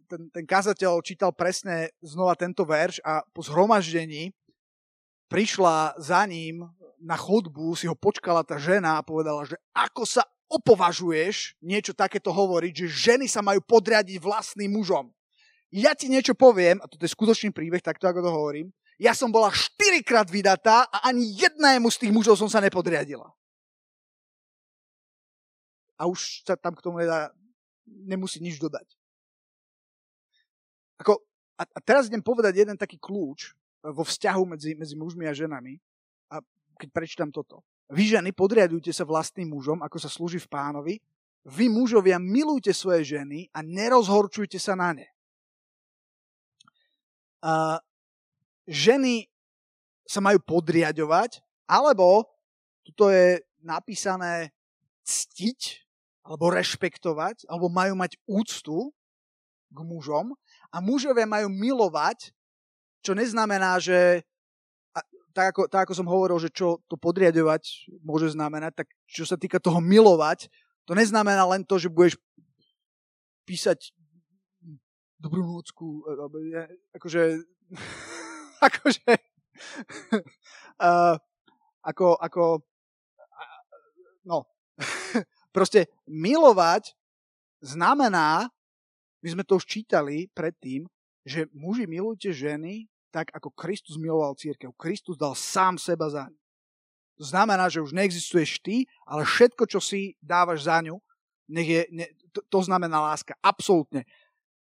ten, ten kazateľ čítal presne znova tento verš a po zhromaždení prišla za ním na chodbu, si ho počkala tá žena a povedala, že ako sa opovažuješ niečo takéto hovoriť, že ženy sa majú podriadiť vlastným mužom. Ja ti niečo poviem, a toto je skutočný príbeh, takto ako to hovorím, ja som bola štyrikrát vydatá a ani jednému z tých mužov som sa nepodriadila. A už sa tam k tomu nedá, nemusí nič dodať. Ako, a, a teraz idem povedať jeden taký kľúč vo vzťahu medzi, medzi mužmi a ženami. A keď prečítam toto. Vy ženy podriadujte sa vlastným mužom, ako sa slúži v pánovi. Vy mužovia milujte svoje ženy a nerozhorčujte sa na ne. A ženy sa majú podriadovať, alebo tuto je napísané ctiť, alebo rešpektovať, alebo majú mať úctu k mužom a mužovia majú milovať, čo neznamená, že tak ako, tak ako som hovoril, že čo to podriadovať môže znamenať, tak čo sa týka toho milovať, to neznamená len to, že budeš písať dobrú nocku, akože akože, uh, ako, ako, no, proste milovať znamená, my sme to už čítali predtým, že muži milujte ženy tak, ako Kristus miloval církev. Kristus dal sám seba za ňu. To znamená, že už neexistuješ ty, ale všetko, čo si dávaš za ňu, nech je, ne, to, to znamená láska. Absolútne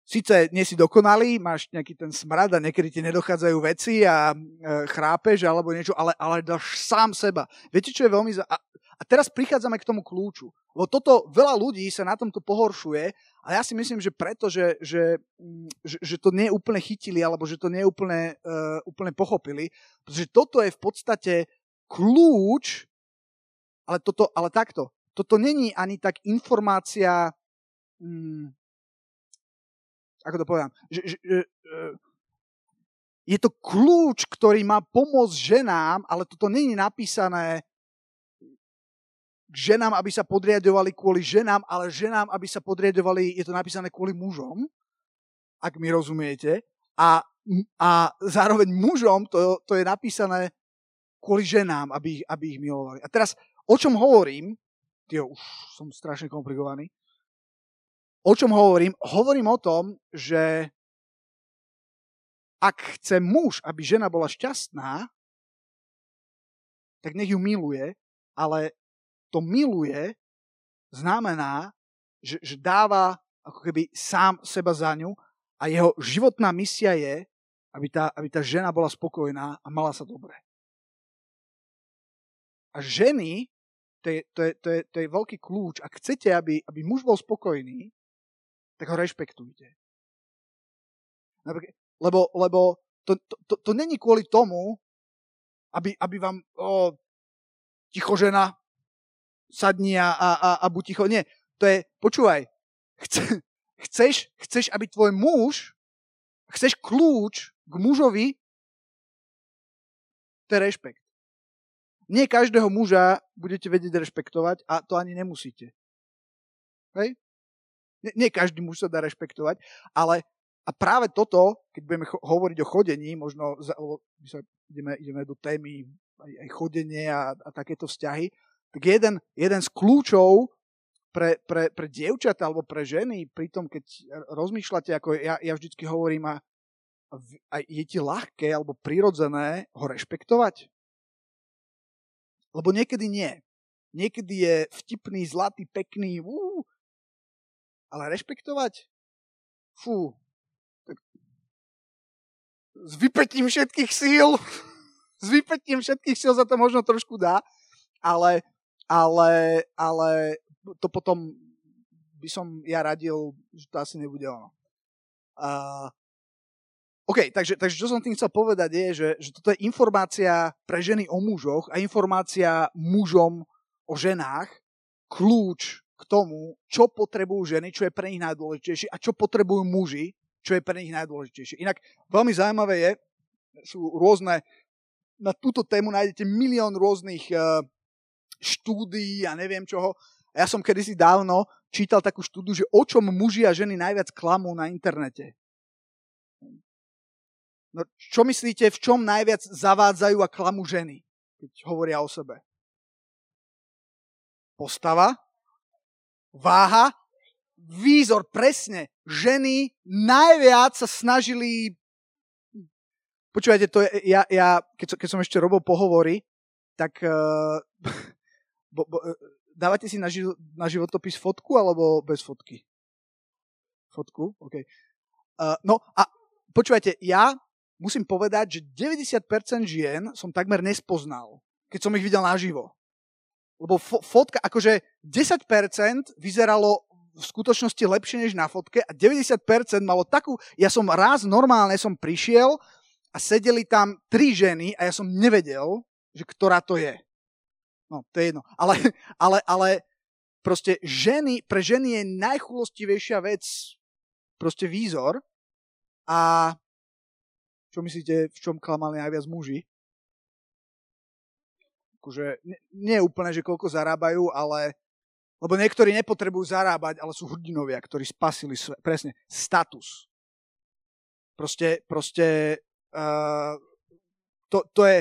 síce nie si dokonalý, máš nejaký ten smrad a niekedy ti nedochádzajú veci a e, chrápeš alebo niečo, ale, ale dáš sám seba. Viete, čo je veľmi... Za... A, a teraz prichádzame k tomu kľúču. Lebo toto veľa ľudí sa na tomto pohoršuje a ja si myslím, že preto, že, že, mm, že, že to nie úplne chytili alebo že to nie úplne, uh, úplne pochopili. Pretože toto je v podstate kľúč, ale, toto, ale takto. Toto není ani tak informácia, mm, ako to poviem, že, že, že, je to kľúč, ktorý má pomôcť ženám, ale toto není napísané ženám, aby sa podriadovali kvôli ženám, ale ženám, aby sa podriadovali, je to napísané kvôli mužom, ak mi rozumiete. A, a zároveň mužom to, to je napísané kvôli ženám, aby aby ich milovali. A teraz, o čom hovorím, Tio, už som strašne komplikovaný, O čom hovorím? Hovorím o tom, že ak chce muž, aby žena bola šťastná, tak nech ju miluje, ale to miluje znamená, že, že dáva ako keby sám seba za ňu a jeho životná misia je, aby tá, aby tá žena bola spokojná a mala sa dobre. A ženy to je, to je, to je, to je veľký kľúč. Ak chcete, aby, aby muž bol spokojný, tak ho rešpektujte. Lebo, lebo to, to, to, to není kvôli tomu, aby, aby vám o, ticho žena sadni a, a, a, buď ticho. Nie, to je, počúvaj, chce, chceš, chceš, aby tvoj muž, chceš kľúč k mužovi, to je rešpekt. Nie každého muža budete vedieť rešpektovať a to ani nemusíte. Hej? Nie, nie každý muž sa dá rešpektovať, ale a práve toto, keď budeme cho- hovoriť o chodení, možno za, my sa ideme, ideme do témy aj, aj chodenie a, a takéto vzťahy, tak jeden, jeden z kľúčov pre, pre, pre dievčatá alebo pre ženy, pri tom, keď rozmýšľate, ako ja, ja vždycky hovorím, a, a je ti ľahké alebo prirodzené ho rešpektovať? Lebo niekedy nie. Niekedy je vtipný, zlatý, pekný, ú, ale rešpektovať? Fú. Tak... S vypetím všetkých síl, s vypetím všetkých síl za to možno trošku dá, ale, ale, ale to potom by som ja radil, že to asi nebude ono. Uh, OK, takže, takže čo som tým chcel povedať je, že, že toto je informácia pre ženy o mužoch a informácia mužom o ženách, kľúč k tomu, čo potrebujú ženy, čo je pre nich najdôležitejšie a čo potrebujú muži, čo je pre nich najdôležitejšie. Inak veľmi zaujímavé je, sú rôzne, na túto tému nájdete milión rôznych uh, štúdií a neviem čoho. A ja som kedysi dávno čítal takú štúdiu, že o čom muži a ženy najviac klamú na internete. No, čo myslíte, v čom najviac zavádzajú a klamú ženy, keď hovoria o sebe? Postava, váha, výzor, presne. Ženy najviac sa snažili... Počúvajte, to je, ja, ja keď, som, keď som ešte robil pohovory, tak uh, bo, bo, eh, dávate si na, ži, na životopis fotku alebo bez fotky? Fotku? OK. Uh, no a počúvajte, ja musím povedať, že 90% žien som takmer nespoznal, keď som ich videl naživo. Lebo fo- fotka, akože 10% vyzeralo v skutočnosti lepšie než na fotke a 90% malo takú, ja som raz normálne som prišiel a sedeli tam tri ženy a ja som nevedel, že ktorá to je. No, to je jedno. Ale, ale, ale proste ženy, pre ženy je najchulostivejšia vec proste výzor a čo myslíte, v čom klamali najviac muži? Akože, nie, nie úplne, že koľko zarábajú, ale lebo niektorí nepotrebujú zarábať, ale sú hrdinovia, ktorí spasili sve, presne status. Proste, proste uh, to, to, je,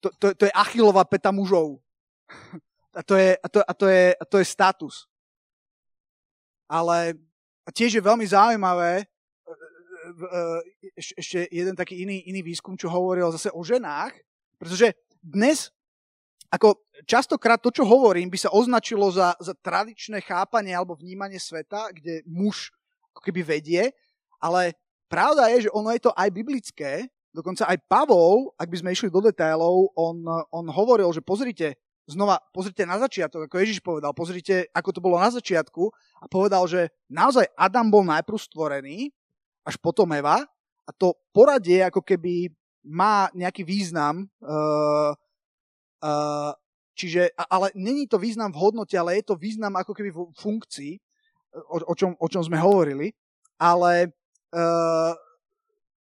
to, to, to je achilová peta mužov. A to je, a to, a to je, a to je status. Ale tiež je veľmi zaujímavé, uh, ešte jeden taký iný, iný výskum, čo hovoril zase o ženách, pretože dnes ako častokrát to, čo hovorím, by sa označilo za, za tradičné chápanie alebo vnímanie sveta, kde muž ako keby vedie, ale pravda je, že ono je to aj biblické, dokonca aj Pavol, ak by sme išli do detailov, on, on hovoril, že pozrite, znova pozrite na začiatok, ako Ježiš povedal, pozrite, ako to bolo na začiatku a povedal, že naozaj Adam bol najprv stvorený až potom Eva a to poradie ako keby má nejaký význam, uh, uh, čiže, ale není to význam v hodnote, ale je to význam ako keby v funkcii, o, o, čom, o čom sme hovorili, ale uh,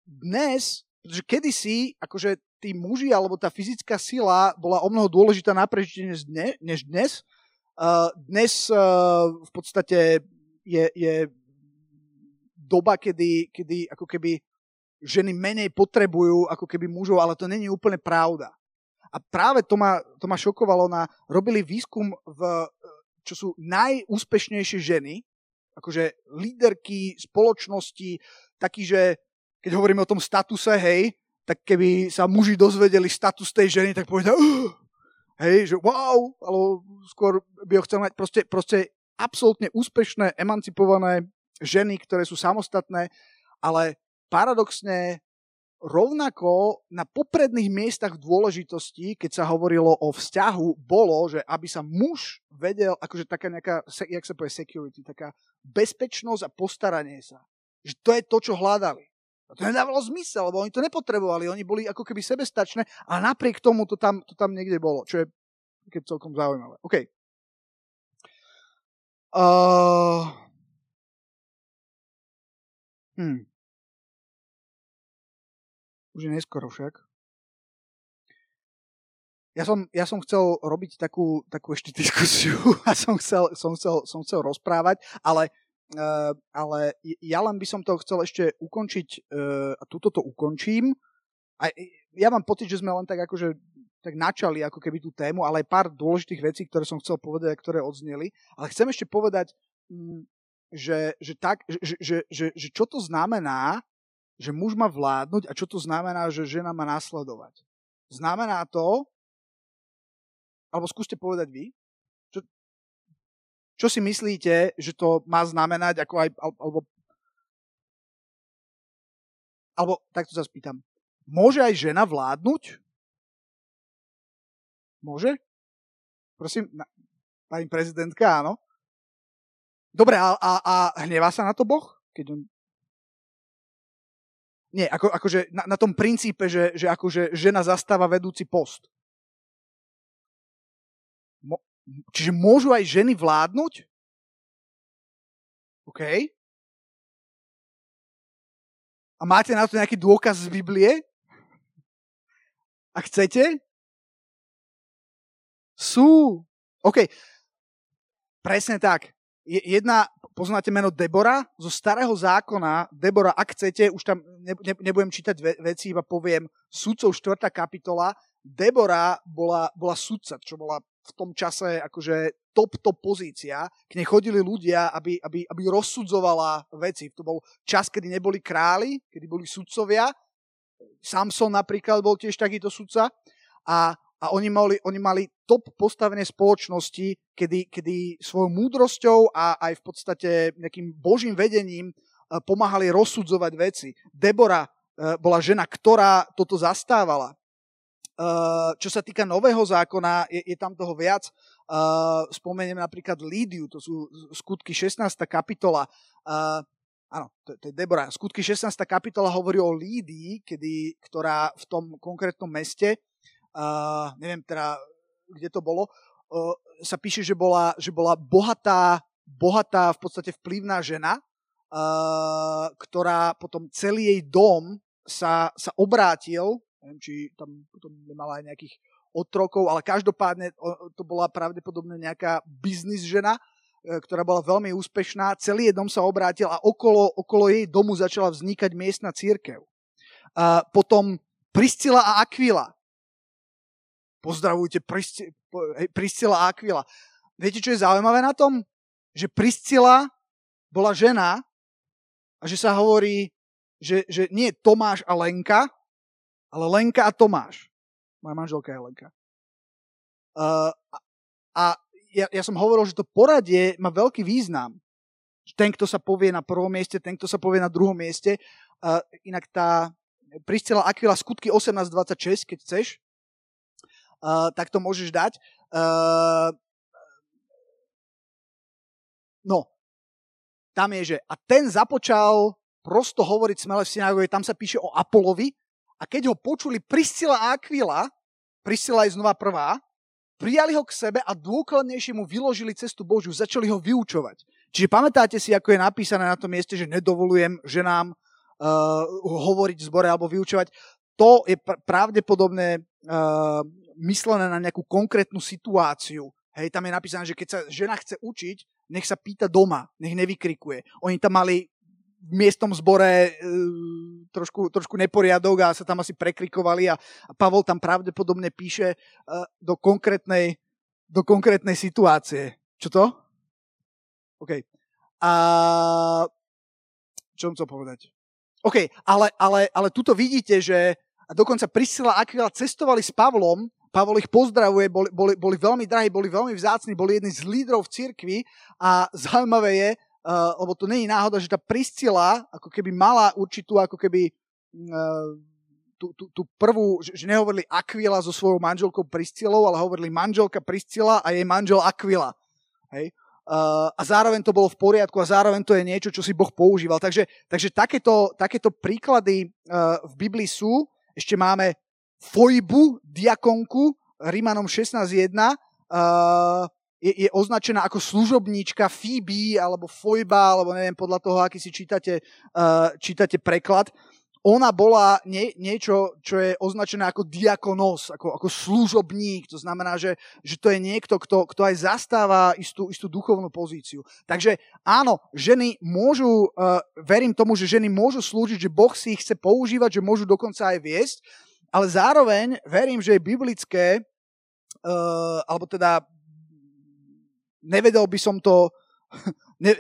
dnes, pretože kedysi, akože tí muži alebo tá fyzická sila bola o mnoho dôležitá na prežitie než, dne, než dnes, dnes v podstate je, je doba, kedy, kedy ako keby ženy menej potrebujú ako keby mužov, ale to není úplne pravda. A práve to ma, to ma šokovalo na, robili výskum v, čo sú najúspešnejšie ženy, akože líderky spoločnosti, taký, že keď hovoríme o tom statuse, hej, tak keby sa muži dozvedeli status tej ženy, tak povedia, uh, hej, že wow, alebo skôr by ho chcel mať proste, proste absolútne úspešné, emancipované ženy, ktoré sú samostatné, ale paradoxne rovnako na popredných miestach dôležitosti, keď sa hovorilo o vzťahu, bolo, že aby sa muž vedel, akože taká nejaká, jak sa povie security, taká bezpečnosť a postaranie sa. Že to je to, čo hľadali. A to nedávalo zmysel, lebo oni to nepotrebovali, oni boli ako keby sebestačné, ale napriek tomu to tam, to tam niekde bolo, čo je keď celkom zaujímavé. OK. Uh... Hm. Už je neskoro však. Ja som, ja som chcel robiť takú, takú ešte diskusiu a som chcel, som chcel, som chcel rozprávať, ale, uh, ale ja len by som to chcel ešte ukončiť uh, a túto to ukončím. A ja mám pocit, že sme len tak akože tak načali ako keby tú tému, ale aj pár dôležitých vecí, ktoré som chcel povedať a ktoré odzneli. Ale chcem ešte povedať, mm, že, že, tak, že, že, že, že čo to znamená, že muž má vládnuť a čo to znamená, že žena má nasledovať. Znamená to, alebo skúste povedať vy, čo si myslíte, že to má znamenať, ako aj, alebo, alebo takto sa spýtam, môže aj žena vládnuť? Môže? Prosím, na, pani prezidentka, áno. Dobre, a, a, a hnevá sa na to Boh? Keď on... Nie, ako, akože na, na tom princípe, že, že akože žena zastáva vedúci post. Mo, čiže môžu aj ženy vládnuť? OK. A máte na to nejaký dôkaz z Biblie? A chcete? Sú. OK. Presne tak. Jedna, poznáte meno Debora zo starého zákona. Debora, ak chcete, už tam ne, ne, nebudem čítať ve, veci, iba poviem sudcov 4. kapitola. Debora bola, bola sudca, čo bola v tom čase akože top, top pozícia. K nej chodili ľudia, aby, aby, aby rozsudzovala veci. To bol čas, kedy neboli králi, kedy boli sudcovia. Samson napríklad bol tiež takýto sudca. A a oni mali, oni mali top postavené spoločnosti, kedy, kedy svojou múdrosťou a aj v podstate nejakým božím vedením e, pomáhali rozsudzovať veci. Debora e, bola žena, ktorá toto zastávala. E, čo sa týka nového zákona, je, je tam toho viac. Spomeniem napríklad Lídiu, to sú skutky 16. kapitola. Áno, to, to je Debora. Skutky 16. kapitola hovorí o Lídii, kedy, ktorá v tom konkrétnom meste uh, neviem teda, kde to bolo, uh, sa píše, že bola, že bola bohatá, bohatá v podstate vplyvná žena, uh, ktorá potom celý jej dom sa, sa obrátil, neviem, či tam potom nemala aj nejakých otrokov, ale každopádne to bola pravdepodobne nejaká biznis žena, ktorá bola veľmi úspešná. Celý jej dom sa obrátil a okolo, okolo jej domu začala vznikať miestna církev. Uh, potom Priscila a Aquila pozdravujte Priscila a Aquila. Viete, čo je zaujímavé na tom? Že Priscila bola žena a že sa hovorí, že, že nie Tomáš a Lenka, ale Lenka a Tomáš. Moja manželka je Lenka. Uh, a ja, ja som hovoril, že to poradie má veľký význam. Ten, kto sa povie na prvom mieste, ten, kto sa povie na druhom mieste. Uh, inak tá Priscila Aquila skutky 18.26, keď chceš, uh, tak to môžeš dať. Uh, no, tam je, že a ten započal prosto hovoriť smele v synagóge, tam sa píše o Apolovi a keď ho počuli Priscila a Aquila, Priscila je znova prvá, prijali ho k sebe a dôkladnejšie mu vyložili cestu Božiu, začali ho vyučovať. Čiže pamätáte si, ako je napísané na tom mieste, že nedovolujem ženám uh, hovoriť v zbore alebo vyučovať. To je pr- pravdepodobne uh, myslené na nejakú konkrétnu situáciu. Hej, tam je napísané, že keď sa žena chce učiť, nech sa píta doma, nech nevykrikuje. Oni tam mali miestnom zbore e, trošku, trošku neporiadok a sa tam asi prekrikovali a, a Pavol tam pravdepodobne píše e, do, konkrétnej, do konkrétnej situácie. Čo to? OK. A čo som chcel povedať? OK, ale, ale, ale tuto vidíte, že a dokonca Priscila a cestovali s Pavlom Pavol ich pozdravuje, boli, boli, boli veľmi drahí, boli veľmi vzácni, boli jedni z lídrov v cirkvi a zaujímavé je, uh, lebo to není náhoda, že tá Priscila ako keby mala určitú ako keby uh, tú, tú, tú prvú, že, že nehovorili Aquila so svojou manželkou Priscilou, ale hovorili manželka Priscila a jej manžel Aquila. Hej? Uh, a zároveň to bolo v poriadku a zároveň to je niečo, čo si Boh používal. Takže, takže takéto, takéto príklady uh, v Biblii sú. Ešte máme Fojbu, diakonku, Rímanom 16.1, uh, je, je označená ako služobníčka Phoebe alebo Fojba, alebo neviem podľa toho, aký si čítate, uh, čítate preklad. Ona bola nie, niečo, čo je označené ako diakonos, ako, ako služobník. To znamená, že, že to je niekto, kto, kto aj zastáva istú, istú duchovnú pozíciu. Takže áno, ženy môžu, uh, verím tomu, že ženy môžu slúžiť, že Boh si ich chce používať, že môžu dokonca aj viesť, ale zároveň verím, že je biblické, uh, alebo teda nevedel by som to, ne,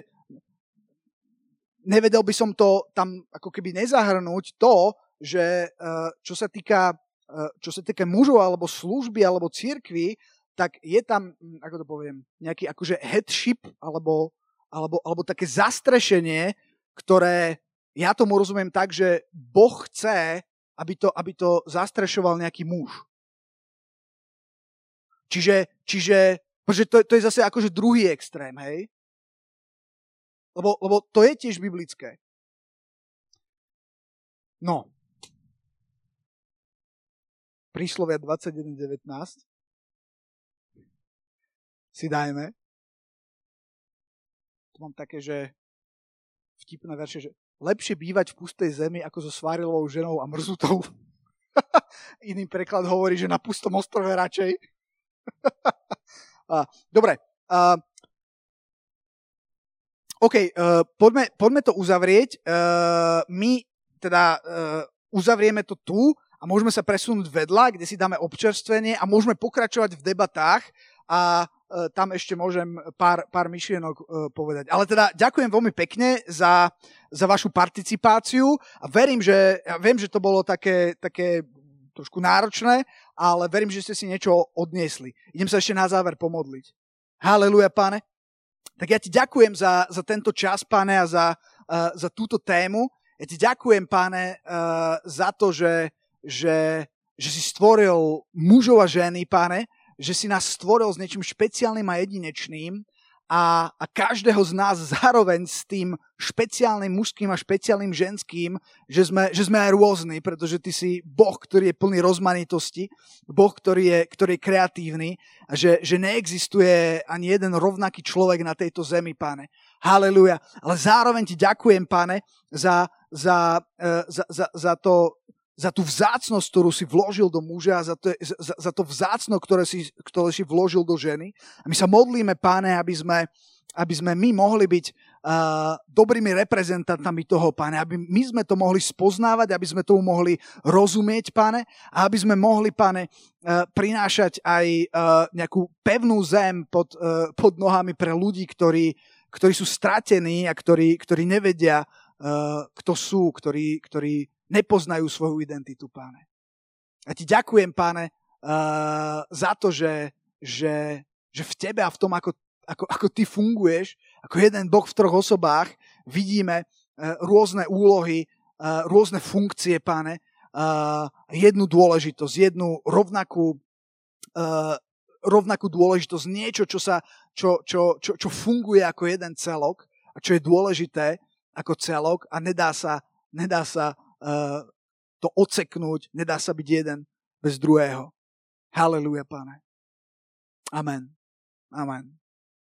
nevedel by som to tam ako keby nezahrnúť to, že uh, čo sa týka uh, čo sa týka mužov alebo služby alebo církvy, tak je tam, ako to poviem, nejaký akože headship alebo, alebo, alebo také zastrešenie, ktoré ja tomu rozumiem tak, že Boh chce, aby to, aby to zastrešoval nejaký muž. Čiže, čiže pretože to, to je zase akože druhý extrém, hej? Lebo, lebo to je tiež biblické. No. Príslovia 21.19 si dajme. Tu mám také, že vtipné verše, že lepšie bývať v pustej zemi ako so svarilovou ženou a mrzutou. Iný preklad hovorí, že na pustom ostrove radšej. dobre. Uh, OK, uh, poďme, poďme to uzavrieť. Uh, my teda uh, uzavrieme to tu a môžeme sa presunúť vedľa, kde si dáme občerstvenie a môžeme pokračovať v debatách a uh, tam ešte môžem pár, pár myšlienok uh, povedať. Ale teda ďakujem veľmi pekne za, za vašu participáciu a verím, že, ja viem, že to bolo také, také trošku náročné, ale verím, že ste si niečo odniesli. Idem sa ešte na záver pomodliť. Haleluja, pane. Tak ja ti ďakujem za, za tento čas, pane, a za, uh, za túto tému. Ja ti ďakujem, pane, uh, za to, že, že, že si stvoril mužov a ženy, pane, že si nás stvoril s niečím špeciálnym a jedinečným a, a každého z nás zároveň s tým špeciálnym mužským a špeciálnym ženským, že sme, že sme aj rôzni, pretože ty si Boh, ktorý je plný rozmanitosti, Boh, ktorý je, ktorý je kreatívny a že, že neexistuje ani jeden rovnaký človek na tejto zemi, pane. Haleluja. Ale zároveň ti ďakujem, pane, za, za, e, za, za, za to, za tú vzácnosť, ktorú si vložil do muža, za to, za, za to vzácno, ktoré si, ktoré si vložil do ženy. A my sa modlíme, páne, aby sme, aby sme my mohli byť uh, dobrými reprezentantami toho, páne, aby my sme to mohli spoznávať, aby sme tomu mohli rozumieť, páne, a aby sme mohli, páne, uh, prinášať aj uh, nejakú pevnú zem pod, uh, pod nohami pre ľudí, ktorí, ktorí sú stratení a ktorí, ktorí nevedia, uh, kto sú, ktorí, ktorí nepoznajú svoju identitu, páne. A ti ďakujem, páne, uh, za to, že, že, že v tebe a v tom, ako, ako, ako ty funguješ, ako jeden Boh v troch osobách, vidíme uh, rôzne úlohy, uh, rôzne funkcie, páne, uh, jednu dôležitosť, jednu rovnakú, uh, rovnakú dôležitosť, niečo, čo, sa, čo, čo, čo, čo funguje ako jeden celok a čo je dôležité ako celok a nedá sa, nedá sa to oceknúť, nedá sa byť jeden bez druhého. Haleluja, pane. Amen. Amen.